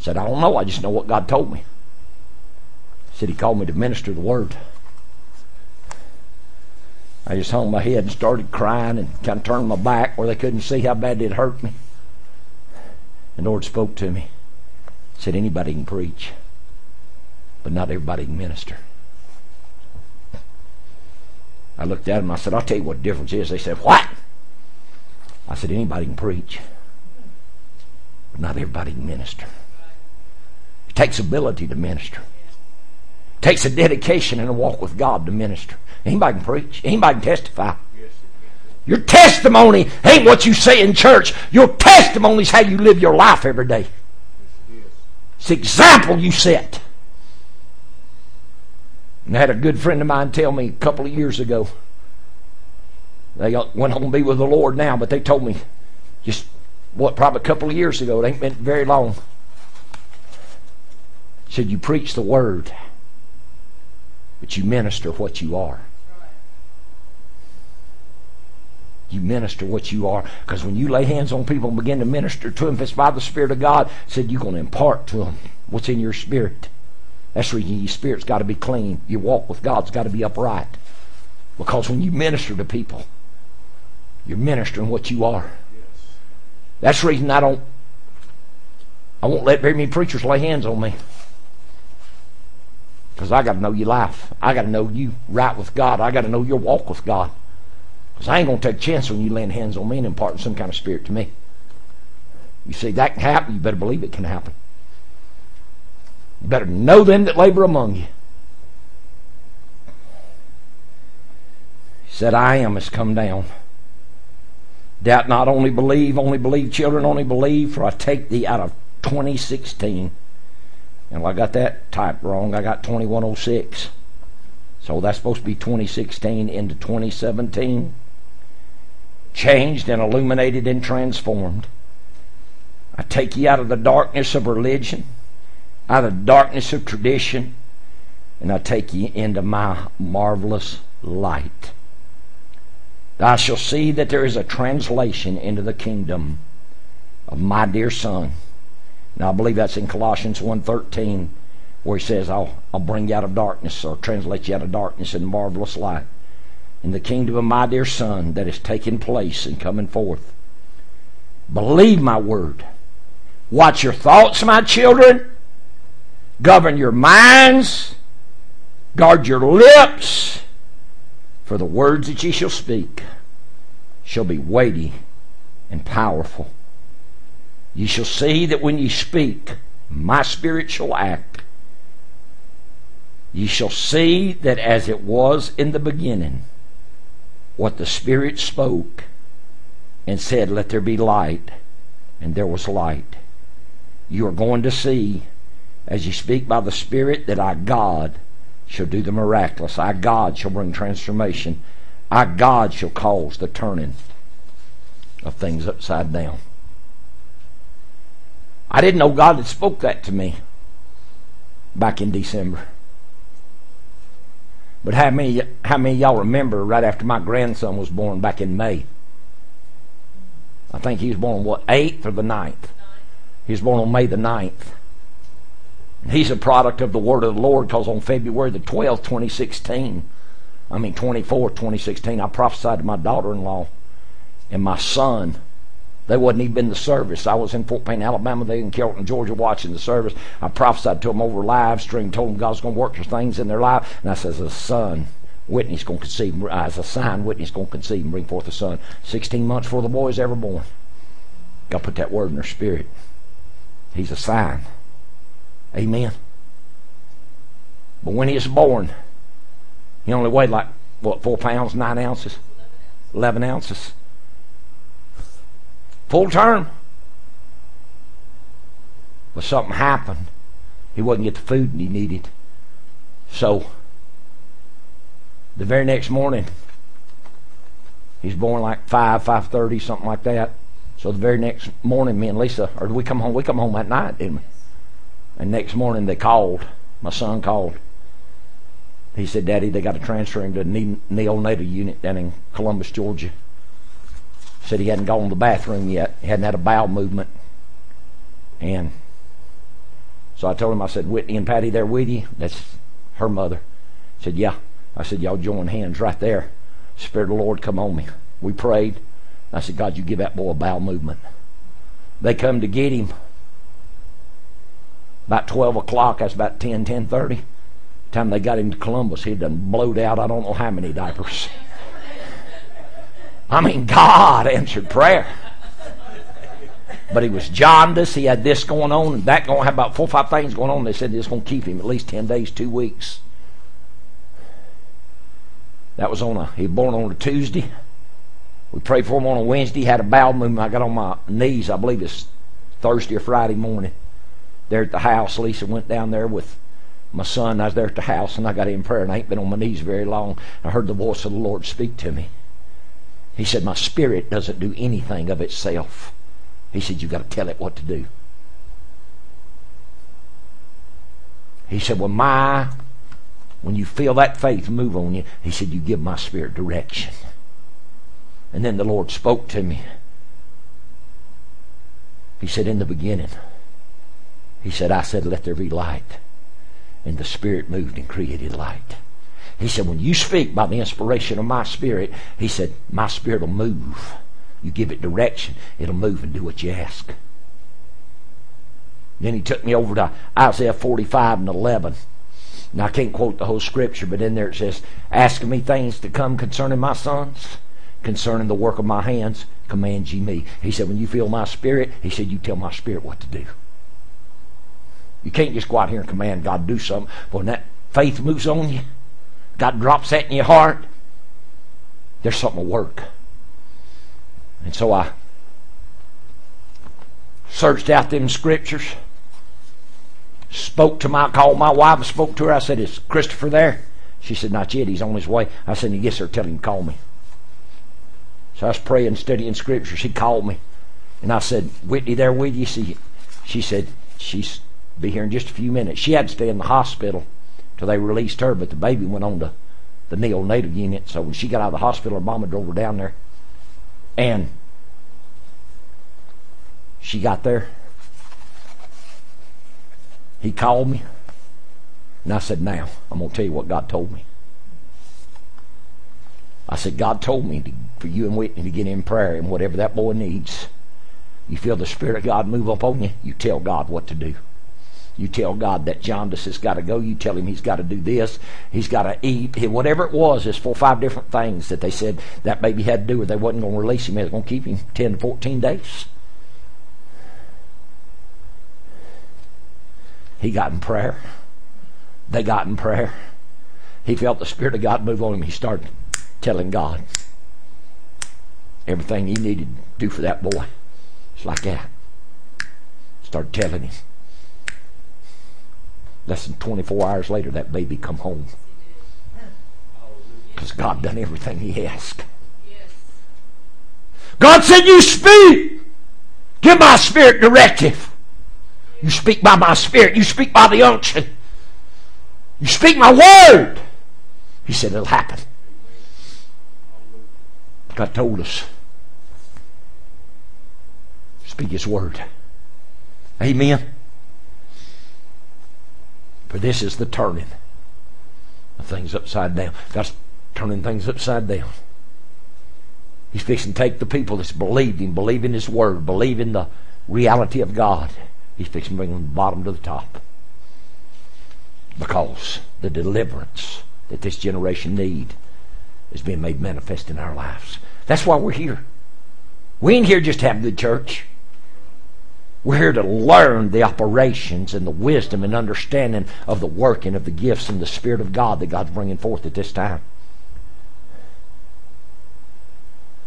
I said, I don't know. I just know what God told me. He said, He called me to minister the word. I just hung my head and started crying and kind of turned my back where they couldn't see how bad it hurt me. And the Lord spoke to me. He said, Anybody can preach, but not everybody can minister. I looked at them. I said, I'll tell you what the difference is. They said, What? I said, Anybody can preach, but not everybody can minister. It takes ability to minister. It takes a dedication and a walk with God to minister. Anybody can preach. Anybody can testify. Your testimony ain't what you say in church. Your testimony is how you live your life every day. It's the example you set. And I had a good friend of mine tell me a couple of years ago. They went home to be with the Lord now, but they told me just what probably a couple of years ago. It ain't been very long. Said you preach the word, but you minister what you are. You minister what you are. Because when you lay hands on people and begin to minister to them, if it's by the Spirit of God, said you're going to impart to them what's in your spirit. That's reason your spirit's got to be clean. Your walk with God's got to be upright. Because when you minister to people, you're ministering what you are. That's the reason I don't I won't let very many preachers lay hands on me. Because I got to know your life. I got to know you right with God. I got to know your walk with God. Because I ain't going to take a chance when you laying hands on me and imparting some kind of spirit to me. You see, that can happen. You better believe it can happen. You better know them that labor among you. He said, I am has come down. Doubt not, only believe, only believe, children, only believe, for I take thee out of 2016. And I got that typed wrong. I got 2106. So that's supposed to be 2016 into 2017 changed and illuminated and transformed. I take you out of the darkness of religion, out of the darkness of tradition, and I take you into my marvelous light. I shall see that there is a translation into the kingdom of my dear son. Now I believe that's in Colossians 1.13 where he says, I'll, I'll bring you out of darkness or translate you out of darkness into marvelous light in the kingdom of my dear Son that is taking place and coming forth. Believe my word. Watch your thoughts, my children. Govern your minds. Guard your lips. For the words that ye shall speak shall be weighty and powerful. Ye shall see that when ye speak, my spirit shall act. Ye shall see that as it was in the beginning, what the Spirit spoke and said, Let there be light, and there was light. You are going to see, as you speak by the Spirit, that our God shall do the miraculous. Our God shall bring transformation. Our God shall cause the turning of things upside down. I didn't know God had spoke that to me back in December. But how many how many y'all remember right after my grandson was born back in May? I think he was born what eighth or the 9th? He was born on May the 9th. He's a product of the word of the Lord because on February the 12th, 2016, I mean 24, 2016, I prophesied to my daughter-in-law and my son they wasn't even in the service. I was in Fort Payne, Alabama. They in Carrollton, Georgia, watching the service. I prophesied to them over live stream, told them God's going to work some things in their life. And I says, a son, Whitney's going to conceive, as a sign, Whitney's going to conceive and bring forth a son. 16 months before the boy boy's ever born. God put that word in their spirit. He's a sign. Amen. But when he was born, he only weighed like, what, four pounds, nine ounces? 11 ounces full term. But something happened. He wouldn't get the food he needed. So, the very next morning, he's born like 5, 5.30, something like that. So the very next morning, me and Lisa, or we come home, we come home that night, didn't we? And next morning they called. My son called. He said, Daddy, they got to transfer him to a neonatal unit down in Columbus, Georgia. Said he hadn't gone to the bathroom yet. He hadn't had a bowel movement. And so I told him, I said, Whitney and Patty there with you? That's her mother. said, Yeah. I said, Y'all join hands right there. Spirit of the Lord come on me. We prayed. I said, God, you give that boy a bowel movement. They come to get him about 12 o'clock. That's about 10, 10.30. Time they got him to Columbus, he'd done blowed out I don't know how many diapers. I mean, God answered prayer. But he was jaundiced. He had this going on and that going. Had about four or five things going on. They said it's going to keep him at least ten days, two weeks. That was on a. He was born on a Tuesday. We prayed for him on a Wednesday. Had a bowel movement. I got on my knees. I believe it's Thursday or Friday morning. There at the house, Lisa went down there with my son. I was there at the house, and I got in prayer, and I ain't been on my knees very long. I heard the voice of the Lord speak to me. He said, My spirit doesn't do anything of itself. He said, You've got to tell it what to do. He said, Well, my, when you feel that faith move on you, he said, You give my spirit direction. And then the Lord spoke to me. He said, In the beginning, he said, I said, Let there be light. And the Spirit moved and created light. He said, when you speak by the inspiration of my spirit, he said, my spirit will move. You give it direction, it'll move and do what you ask. Then he took me over to Isaiah 45 and 11. Now, I can't quote the whole scripture, but in there it says, Asking me things to come concerning my sons, concerning the work of my hands, command ye me. He said, When you feel my spirit, he said, You tell my spirit what to do. You can't just go out here and command God to do something. When that faith moves on you, God drops that in your heart, there's something to work. And so I searched out them scriptures, spoke to my, called my wife, spoke to her. I said, Is Christopher there? She said, Not yet. He's on his way. I said, gets there, tell him to call me. So I was praying, studying scripture. She called me. And I said, Whitney there with you? She, she said, She's be here in just a few minutes. She had to stay in the hospital till they released her, but the baby went on to the neonatal unit. So when she got out of the hospital, her mama drove her down there. And she got there. He called me. And I said, Now, I'm going to tell you what God told me. I said, God told me to, for you and Whitney to get in prayer, and whatever that boy needs, you feel the Spirit of God move up on you, you tell God what to do. You tell God that jaundice has got to go. You tell him he's got to do this. He's got to eat. Whatever it was, there's four or five different things that they said that baby had to do or they wasn't going to release him. They was going to keep him 10 to 14 days. He got in prayer. They got in prayer. He felt the Spirit of God move on him. He started telling God everything he needed to do for that boy. It's like that. Started telling him. Less than 24 hours later, that baby come home. Because God done everything he asked. God said, you speak. Give my spirit directive. You speak by my spirit. You speak by the unction. You speak my word. He said it'll happen. God told us. Speak his word. Amen. For this is the turning of things upside down. God's turning things upside down. He's fixing to take the people that's believed believing, believing His Word, believing the reality of God. He's fixing to bring them from the bottom to the top. Because the deliverance that this generation need is being made manifest in our lives. That's why we're here. We ain't here just to have good church. We're here to learn the operations and the wisdom and understanding of the working of the gifts and the Spirit of God that God's bringing forth at this time.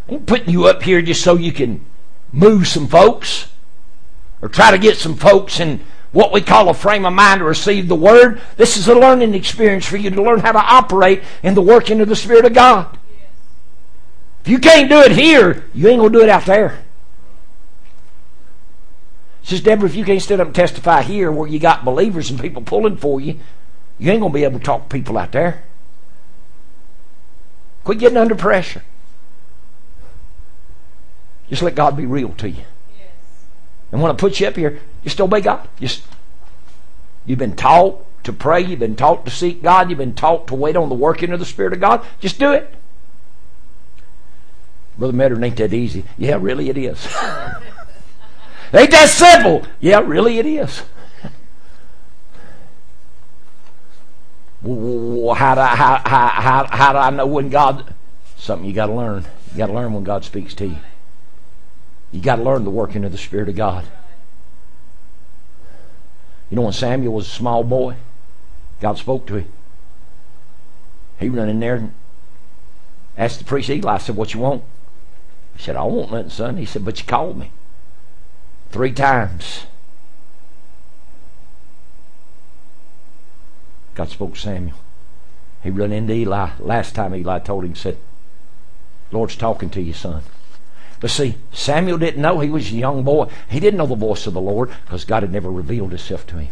I ain't putting you up here just so you can move some folks or try to get some folks in what we call a frame of mind to receive the Word. This is a learning experience for you to learn how to operate in the working of the Spirit of God. If you can't do it here, you ain't going to do it out there. Says Deborah, if you can't stand up and testify here where you got believers and people pulling for you, you ain't gonna be able to talk to people out there. Quit getting under pressure. Just let God be real to you. Yes. And when I put you up here, just obey God. Just you've been taught to pray, you've been taught to seek God, you've been taught to wait on the working of the Spirit of God. Just do it. Brother Medder, ain't that easy? Yeah, really it is. ain't that simple? Yeah, really it is. How do I, how, how, how, do I know when God? Something you got to learn. You got to learn when God speaks to you. You got to learn the working of the Spirit of God. You know when Samuel was a small boy, God spoke to him. He ran in there and asked the priest Eli, I said, What you want? He said, I want nothing, son. He said, But you called me. Three times. God spoke to Samuel. He run into Eli. Last time Eli told him, said, Lord's talking to you, son. But see, Samuel didn't know he was a young boy. He didn't know the voice of the Lord because God had never revealed himself to him.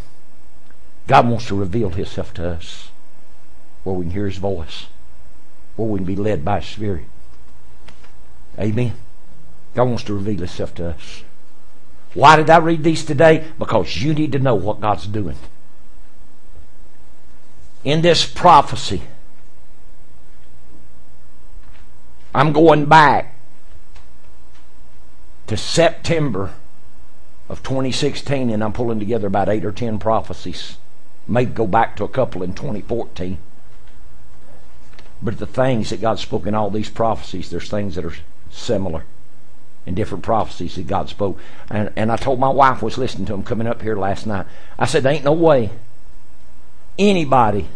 God wants to reveal himself to us where we can hear his voice, where we can be led by his spirit. Amen. God wants to reveal himself to us. Why did I read these today? Because you need to know what God's doing. In this prophecy, I'm going back to September of 2016 and I'm pulling together about eight or ten prophecies. May go back to a couple in 2014. But the things that God spoke in all these prophecies, there's things that are similar in different prophecies that God spoke. And, and I told my wife was listening to him coming up here last night. I said, there ain't no way anybody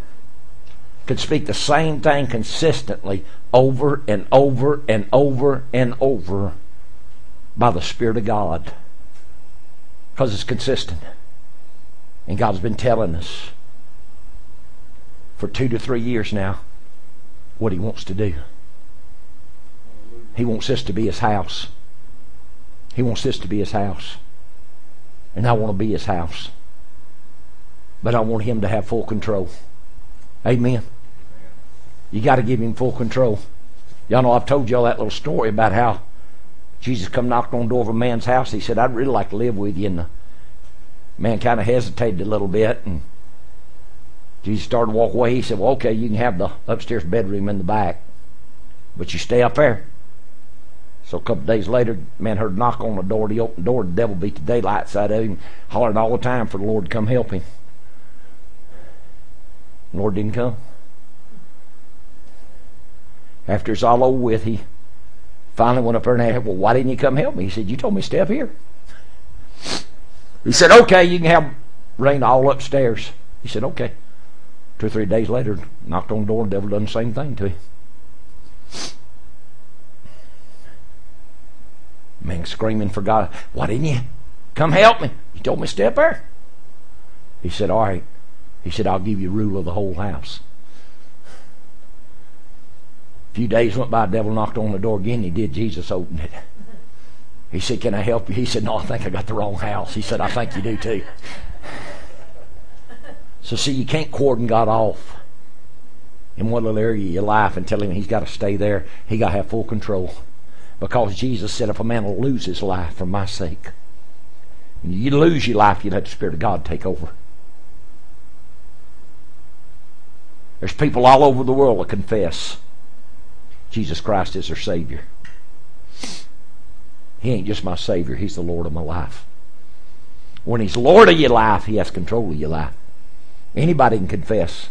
could speak the same thing consistently over and over and over and over by the Spirit of God. Because it's consistent. And God's been telling us for two to three years now what He wants to do. He wants us to be His house. He wants this to be His house. And I want to be His house. But I want Him to have full control. Amen. You got to give Him full control. Y'all know I've told y'all that little story about how Jesus come knocked on the door of a man's house. He said, I'd really like to live with you. And the man kind of hesitated a little bit. And Jesus started to walk away. He said, Well, okay, you can have the upstairs bedroom in the back. But you stay up there. So a couple days later, man heard a knock on the door. He opened the door. The devil beat the daylights out of him, hollering all the time for the Lord to come help him. The Lord didn't come. After it's all over with, he finally went up there and asked, Well, why didn't you come help me? He said, You told me to stay up here. He said, Okay, you can have reign all upstairs. He said, Okay. Two or three days later, knocked on the door, the devil done the same thing to him. Man screaming for God, Why didn't you come help me? You told me to stay up there. He said, All right. He said, I'll give you rule of the whole house. A few days went by, devil knocked on the door again. He did. Jesus opened it. He said, Can I help you? He said, No, I think I got the wrong house. He said, I think you do too. So, see, you can't cordon God off in one little area of your life and tell him he's got to stay there. He got to have full control. Because Jesus said, If a man will lose his life for my sake, you lose your life, you let the Spirit of God take over. There's people all over the world that confess Jesus Christ is their Savior. He ain't just my Savior, He's the Lord of my life. When He's Lord of your life, He has control of your life. Anybody can confess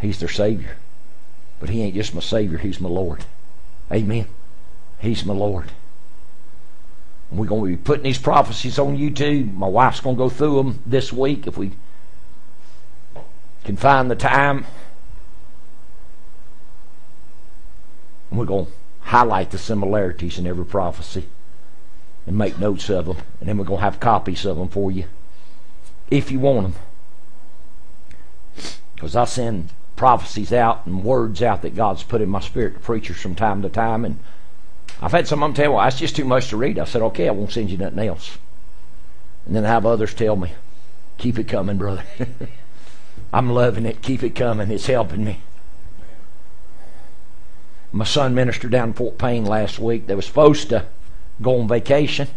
He's their Savior. But He ain't just my Savior, He's my Lord. Amen. He's my Lord. We're going to be putting these prophecies on YouTube. My wife's going to go through them this week if we can find the time. We're going to highlight the similarities in every prophecy and make notes of them. And then we're going to have copies of them for you if you want them. Because I send prophecies out and words out that God's put in my spirit to preachers from time to time. And I've had some of them tell me, well, that's just too much to read. I said, okay, I won't send you nothing else. And then I have others tell me, keep it coming, brother. I'm loving it. Keep it coming. It's helping me. My son ministered down in Fort Payne last week. They were supposed to go on vacation.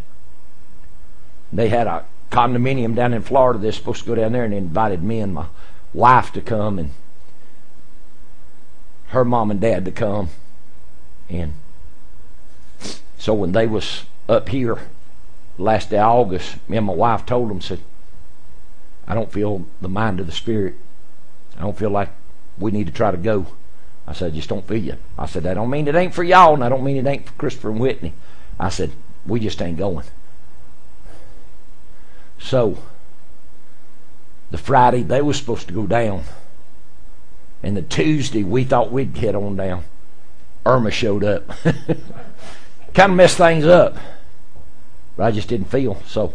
They had a condominium down in Florida. They're supposed to go down there and they invited me and my wife to come and her mom and dad to come. And so when they was up here last day of August, me and my wife told them, said, I don't feel the mind of the Spirit. I don't feel like we need to try to go. I said, I just don't feel you. I said, that don't mean it ain't for y'all, and I don't mean it ain't for Christopher and Whitney. I said, we just ain't going. So, the Friday, they was supposed to go down. And the Tuesday, we thought we'd head on down. Irma showed up. kind of messed things up. But I just didn't feel. So,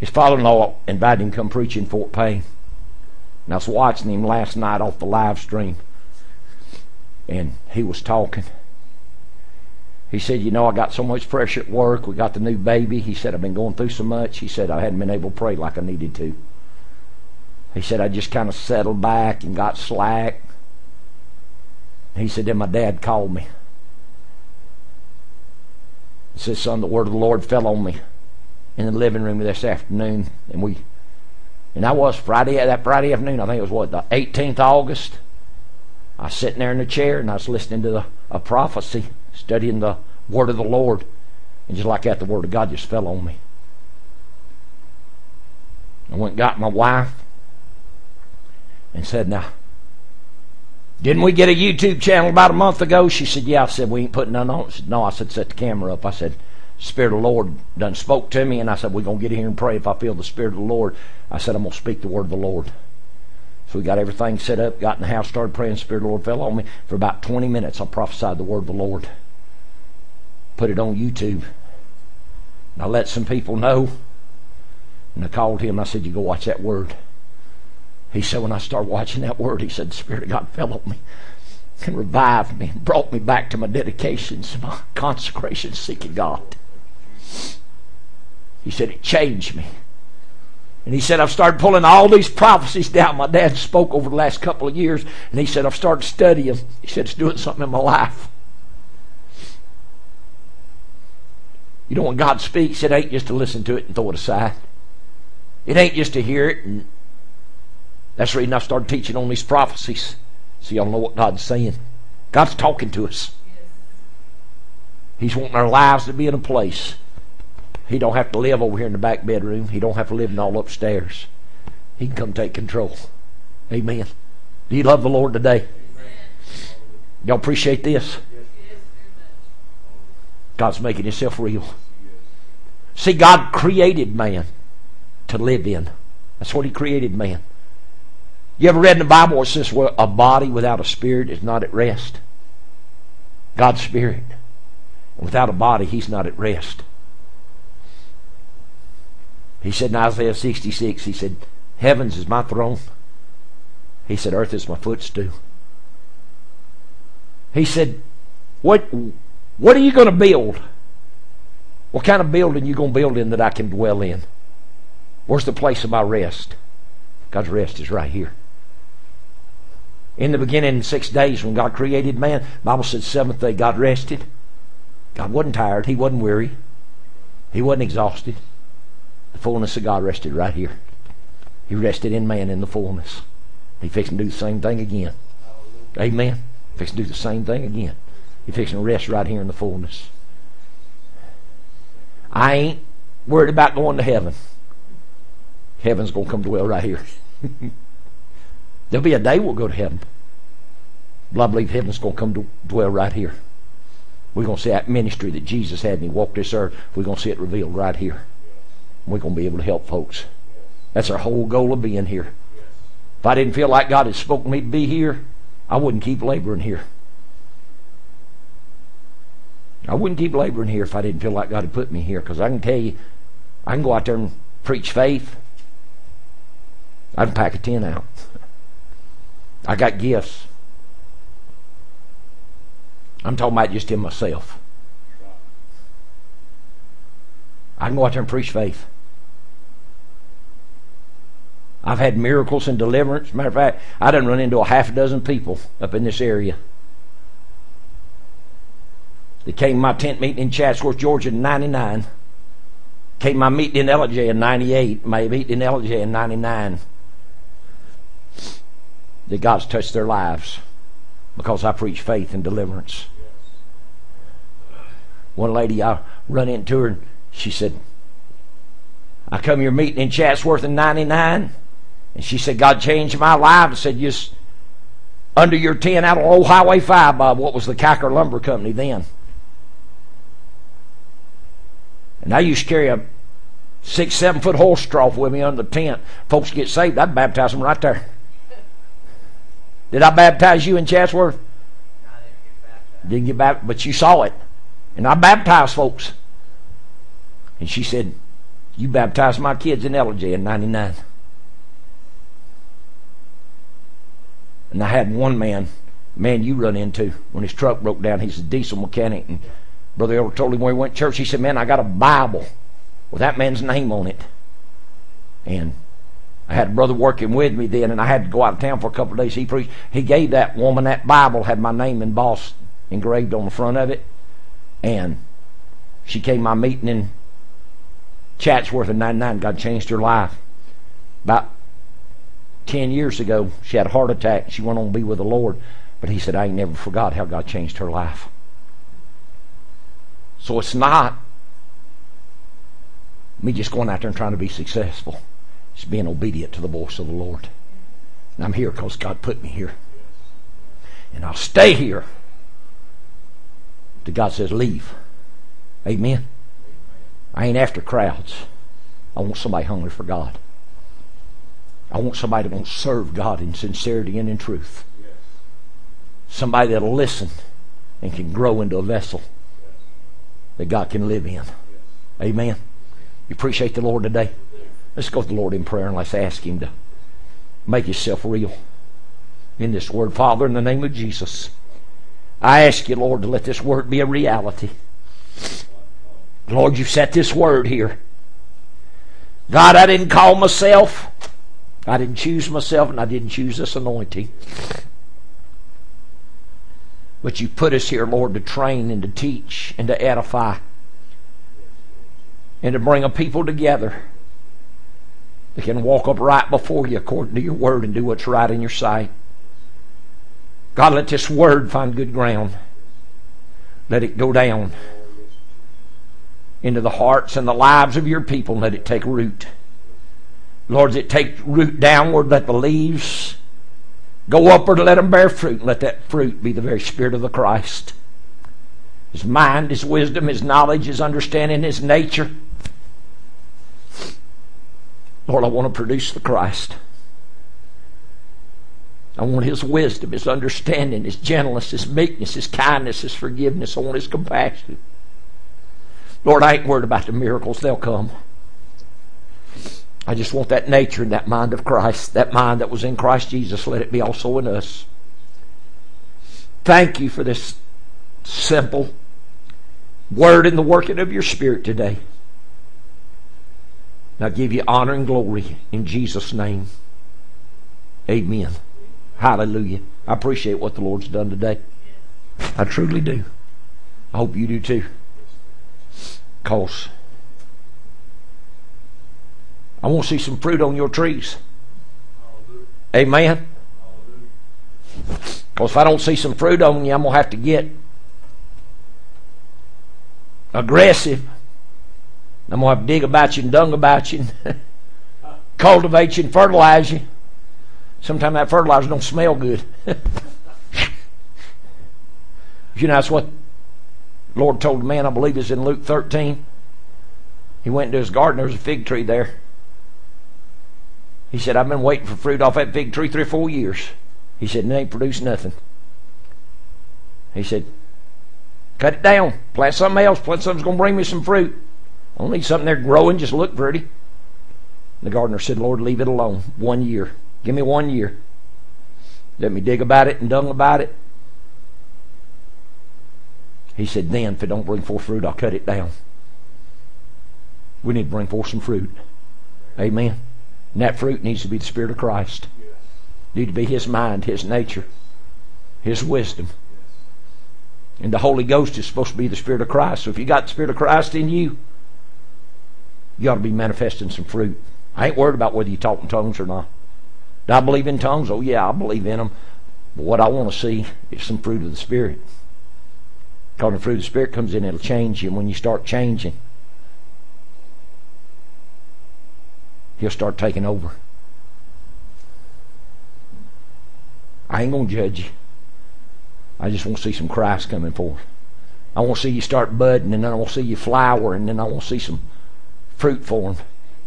his father-in-law invited him to come preach in Fort Payne. And I was watching him last night off the live stream. And he was talking. He said, You know, I got so much pressure at work. We got the new baby. He said, I've been going through so much. He said, I hadn't been able to pray like I needed to. He said, I just kind of settled back and got slack. He said, Then my dad called me. He said, Son, the word of the Lord fell on me in the living room this afternoon. And we, and that was Friday, that Friday afternoon, I think it was what, the 18th August. I was sitting there in the chair and I was listening to the, a prophecy, studying the word of the Lord. And just like that, the word of God just fell on me. I went and got my wife and said, Now, didn't we get a YouTube channel about a month ago? She said, Yeah. I said, We ain't putting none on. She said, No. I said, Set the camera up. I said, Spirit of the Lord done spoke to me, and I said, We're going to get here and pray. If I feel the Spirit of the Lord, I said, I'm going to speak the word of the Lord. So we got everything set up, got in the house, started praying. Spirit of the Lord fell on me. For about 20 minutes, I prophesied the word of the Lord. Put it on YouTube. And I let some people know. And I called him. I said, You go watch that word. He said, when I started watching that word, he said, the Spirit of God fell on me and revived me and brought me back to my dedications, my consecration, seeking God. He said, it changed me. And he said, I've started pulling all these prophecies down my dad spoke over the last couple of years. And he said, I've started studying. He said, it's doing something in my life. You know, when God speaks, it ain't just to listen to it and throw it aside. It ain't just to hear it and that's the reason I started teaching on these prophecies. So y'all know what God's saying. God's talking to us. He's wanting our lives to be in a place. He don't have to live over here in the back bedroom. He don't have to live in all upstairs. He can come take control. Amen. Do you love the Lord today? Y'all appreciate this? God's making himself real. See, God created man to live in. That's what he created man. You ever read in the Bible where it says well, a body without a spirit is not at rest? God's spirit. And without a body, he's not at rest. He said in Isaiah 66, he said, Heavens is my throne. He said, Earth is my footstool. He said, What what are you going to build? What kind of building you going to build in that I can dwell in? Where's the place of my rest? God's rest is right here. In the beginning, six days when God created man, Bible said seventh day God rested. God wasn't tired. He wasn't weary. He wasn't exhausted. The fullness of God rested right here. He rested in man in the fullness. He fixing to do the same thing again. Amen. Fixing to do the same thing again. He fixing to rest right here in the fullness. I ain't worried about going to heaven. Heaven's going to come dwell right here. There'll be a day we'll go to heaven. But I believe heaven's going to come to dwell right here. We're going to see that ministry that Jesus had when he walked this earth. We're going to see it revealed right here. We're going to be able to help folks. That's our whole goal of being here. If I didn't feel like God had spoken me to be here, I wouldn't keep laboring here. I wouldn't keep laboring here if I didn't feel like God had put me here. Because I can tell you, I can go out there and preach faith. I can pack a tin out. I got gifts. I'm talking about just in myself. I can go out there and preach faith. I've had miracles and deliverance. Matter of fact, I done run into a half a dozen people up in this area. They came to my tent meeting in Chatsworth, Georgia in 99. Came my meeting in Ellijay in 98. My meeting in Ellijay in 99. That God's touched their lives because I preach faith and deliverance. One lady, I run into her and she said, I come your meeting in Chatsworth in 99. And she said, God changed my life. I said, just under your tent out on old Highway 5, Bob, what was the Kiker Lumber Company then. And I used to carry a six, seven foot horse trough with me under the tent. Folks get saved, I'd baptize them right there. Did I baptize you in Chatsworth? Didn't get baptized, but you saw it. And I baptized folks. And she said, You baptized my kids in Ellijay in 99. And I had one man, man you run into, when his truck broke down, he's a diesel mechanic. And Brother Elder told him when he went to church, he said, Man, I got a Bible with that man's name on it. And I had a brother working with me then, and I had to go out of town for a couple of days. He preached. He gave that woman that Bible, had my name embossed, engraved on the front of it. And she came my meeting in Chatsworth in 99. God changed her life. About 10 years ago, she had a heart attack. She went on to be with the Lord. But he said, I ain't never forgot how God changed her life. So it's not me just going out there and trying to be successful. It's being obedient to the voice of the Lord. And I'm here because God put me here. And I'll stay here till God says leave. Amen. I ain't after crowds. I want somebody hungry for God. I want somebody that will serve God in sincerity and in truth. Somebody that'll listen and can grow into a vessel that God can live in. Amen. You appreciate the Lord today? Let's go to the Lord in prayer and let's ask Him to make Himself real in this word. Father, in the name of Jesus, I ask you, Lord, to let this word be a reality. Lord, you've set this word here. God, I didn't call myself. I didn't choose myself, and I didn't choose this anointing. But you put us here, Lord, to train and to teach and to edify and to bring a people together that can walk up right before you according to your word and do what's right in your sight. God, let this word find good ground. Let it go down into the hearts and the lives of your people. Let it take root. Lord, as it take root downward, let the leaves go upward and let them bear fruit. Let that fruit be the very Spirit of the Christ. His mind, His wisdom, His knowledge, His understanding, His nature. Lord, I want to produce the Christ. I want His wisdom, His understanding, His gentleness, His meekness, His kindness, His forgiveness. I want His compassion. Lord, I ain't worried about the miracles. They'll come. I just want that nature and that mind of Christ, that mind that was in Christ Jesus, let it be also in us. Thank you for this simple word in the working of your Spirit today. And I give you honor and glory in Jesus' name. Amen. Hallelujah. I appreciate what the Lord's done today. I truly do. I hope you do too. Because I want to see some fruit on your trees. Amen. Because if I don't see some fruit on you, I'm going to have to get aggressive. I'm going to have to dig about you and dung about you and cultivate you and fertilize you. Sometimes that fertilizer don't smell good. you know, that's what Lord told the man, I believe it's in Luke 13. He went into his garden, there was a fig tree there. He said, I've been waiting for fruit off that fig tree three or four years. He said, it ain't produced nothing. He said, cut it down. Plant something else. Plant something that's going to bring me some fruit. Need something there growing, just look pretty. The gardener said, Lord, leave it alone. One year. Give me one year. Let me dig about it and dung about it. He said, then if it don't bring forth fruit, I'll cut it down. We need to bring forth some fruit. Amen. And that fruit needs to be the Spirit of Christ. Need to be His mind, His nature, His wisdom. And the Holy Ghost is supposed to be the Spirit of Christ. So if you got the Spirit of Christ in you, you ought to be manifesting some fruit. I ain't worried about whether you talk in tongues or not. Do I believe in tongues? Oh, yeah, I believe in them. But what I want to see is some fruit of the Spirit. Because the fruit of the Spirit comes in, it'll change you. And when you start changing, He'll start taking over. I ain't going to judge you. I just want to see some Christ coming forth. I want to see you start budding, and then I want to see you flower, and then I want to see some fruit form.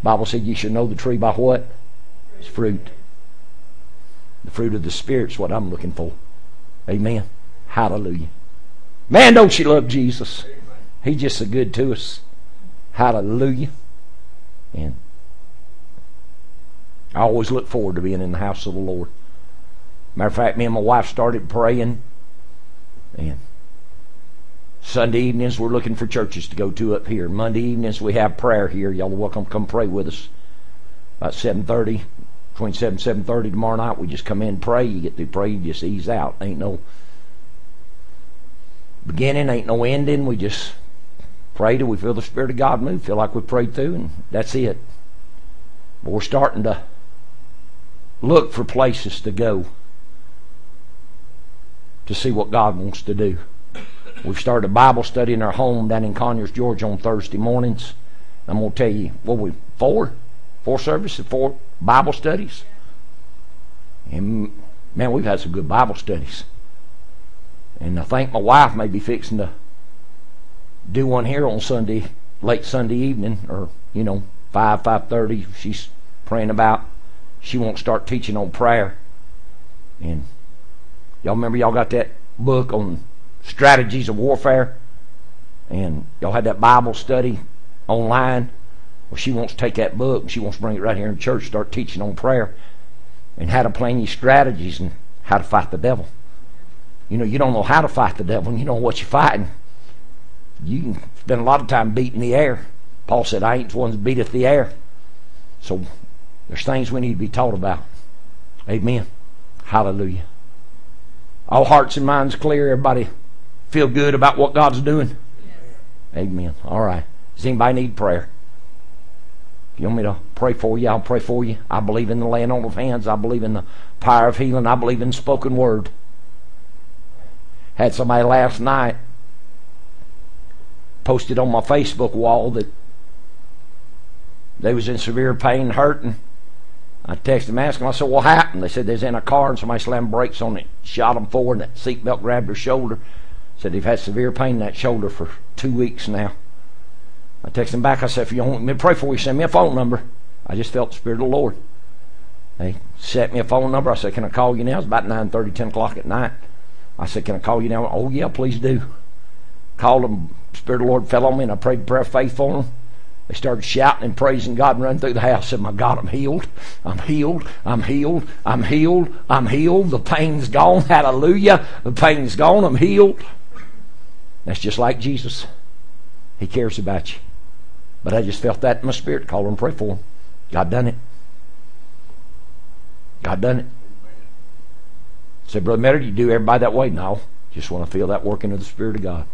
Bible said you should know the tree by what? Its fruit. The fruit of the Spirit's what I'm looking for. Amen. Hallelujah. Man, don't you love Jesus? He's just so good to us. Hallelujah. And I always look forward to being in the house of the Lord. Matter of fact, me and my wife started praying. And Sunday evenings we're looking for churches to go to up here. Monday evenings we have prayer here. Y'all are welcome to come pray with us. About seven thirty, between seven seven thirty tomorrow night, we just come in pray. You get through pray, you just ease out. Ain't no beginning, ain't no ending. We just pray till we feel the Spirit of God move. Feel like we prayed through, and that's it. But we're starting to look for places to go to see what God wants to do. We've started a Bible study in our home down in Conyers, Georgia on Thursday mornings. I'm going to tell you, what we, four? Four services, four Bible studies. And man, we've had some good Bible studies. And I think my wife may be fixing to do one here on Sunday, late Sunday evening, or, you know, 5, 5.30. She's praying about, she won't start teaching on prayer. And Y'all remember y'all got that book on strategies of warfare? And y'all had that Bible study online. Well, she wants to take that book and she wants to bring it right here in church, start teaching on prayer and how to plan your strategies and how to fight the devil. You know, you don't know how to fight the devil and you know what you're fighting. You can spend a lot of time beating the air. Paul said, I ain't the one that beateth the air. So there's things we need to be taught about. Amen. Hallelujah. All hearts and minds clear. Everybody feel good about what God's doing? Yes. Amen. All right. Does anybody need prayer? If you want me to pray for you, I'll pray for you. I believe in the laying on of hands. I believe in the power of healing. I believe in spoken word. Had somebody last night posted on my Facebook wall that they was in severe pain, hurting, I texted them, asked them, I said, what happened? They said they was in a car and somebody slammed brakes on it, shot them forward, and that seatbelt grabbed their shoulder. Said they've had severe pain in that shoulder for two weeks now. I texted him back. I said, if you want me to pray for you, send me a phone number. I just felt the Spirit of the Lord. They sent me a phone number. I said, can I call you now? It's about 9.30, 10 o'clock at night. I said, can I call you now? Oh, yeah, please do. Called them. Spirit of the Lord fell on me, and I prayed prayer of faith for them. They started shouting and praising God and running through the house. Said, My God, I'm healed. I'm healed. I'm healed. I'm healed. I'm healed. The pain's gone. Hallelujah. The pain's gone. I'm healed. That's just like Jesus. He cares about you. But I just felt that in my spirit. Call and pray for him. God done it. God done it. Said, Brother Metter, you do everybody that way? No. Just want to feel that working of the Spirit of God.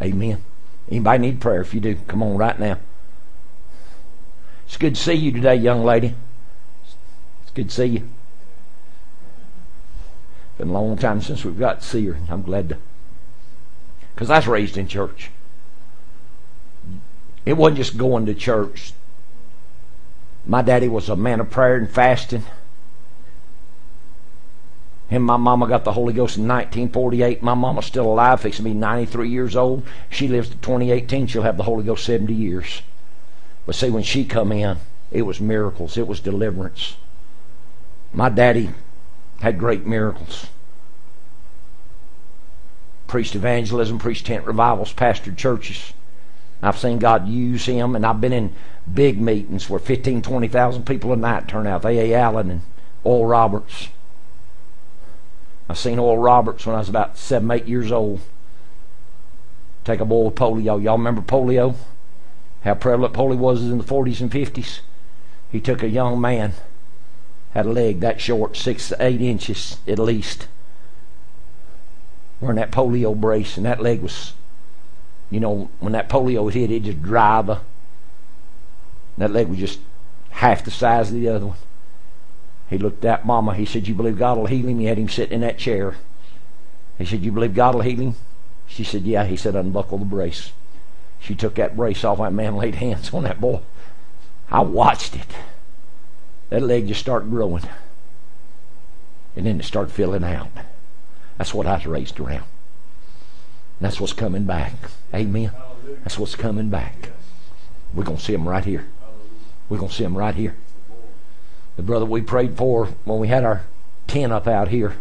Amen. Anybody need prayer? If you do, come on right now. It's good to see you today, young lady. It's good to see you. Been a long time since we've got to see her. I'm glad to. Because I was raised in church. It wasn't just going to church. My daddy was a man of prayer and fasting. Him and my mama got the Holy Ghost in 1948. My mama's still alive, fixing to be 93 years old. She lives to 2018. She'll have the Holy Ghost 70 years. But see, when she come in, it was miracles. It was deliverance. My daddy had great miracles. Preached evangelism, preached tent revivals, pastored churches. I've seen God use him, and I've been in big meetings where 15, 20,000 people a night turn out. A.A. Allen and Oral Roberts. I seen Oral Roberts when I was about seven, eight years old. Take a boy with polio. Y'all remember polio? how prevalent polio was in the 40s and 50s. He took a young man, had a leg that short, six to eight inches at least, wearing that polio brace, and that leg was, you know, when that polio hit, it just drive her. That leg was just half the size of the other one. He looked at Mama. He said, You believe God will heal him? He had him sitting in that chair. He said, You believe God will heal him? She said, Yeah. He said, Unbuckle the brace. She took that brace off. That man laid hands on that boy. I watched it. That leg just started growing. And then it started filling out. That's what I was raised around. That's what's coming back. Amen. That's what's coming back. We're going to see him right here. We're going to see him right here. The brother we prayed for when we had our tent up out here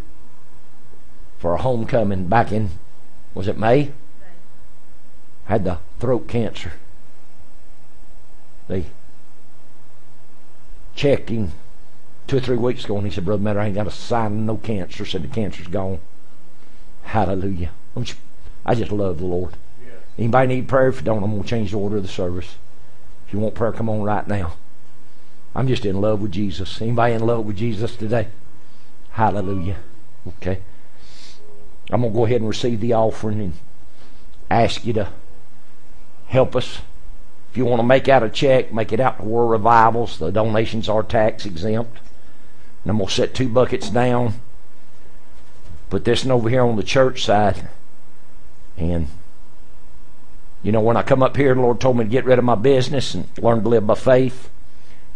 for a homecoming back in, was it May? Had the throat cancer. They checked him two or three weeks ago and he said, Brother Matter, I ain't got a sign of no cancer. Said the cancer's gone. Hallelujah. I just love the Lord. Anybody need prayer? If you don't, I'm going to change the order of the service. If you want prayer, come on right now. I'm just in love with Jesus. Anybody in love with Jesus today? Hallelujah. Okay. I'm going to go ahead and receive the offering and ask you to help us. If you want to make out a check, make it out to World Revivals. The donations are tax exempt. And I'm going to set two buckets down. Put this one over here on the church side. And, you know, when I come up here, the Lord told me to get rid of my business and learn to live by faith.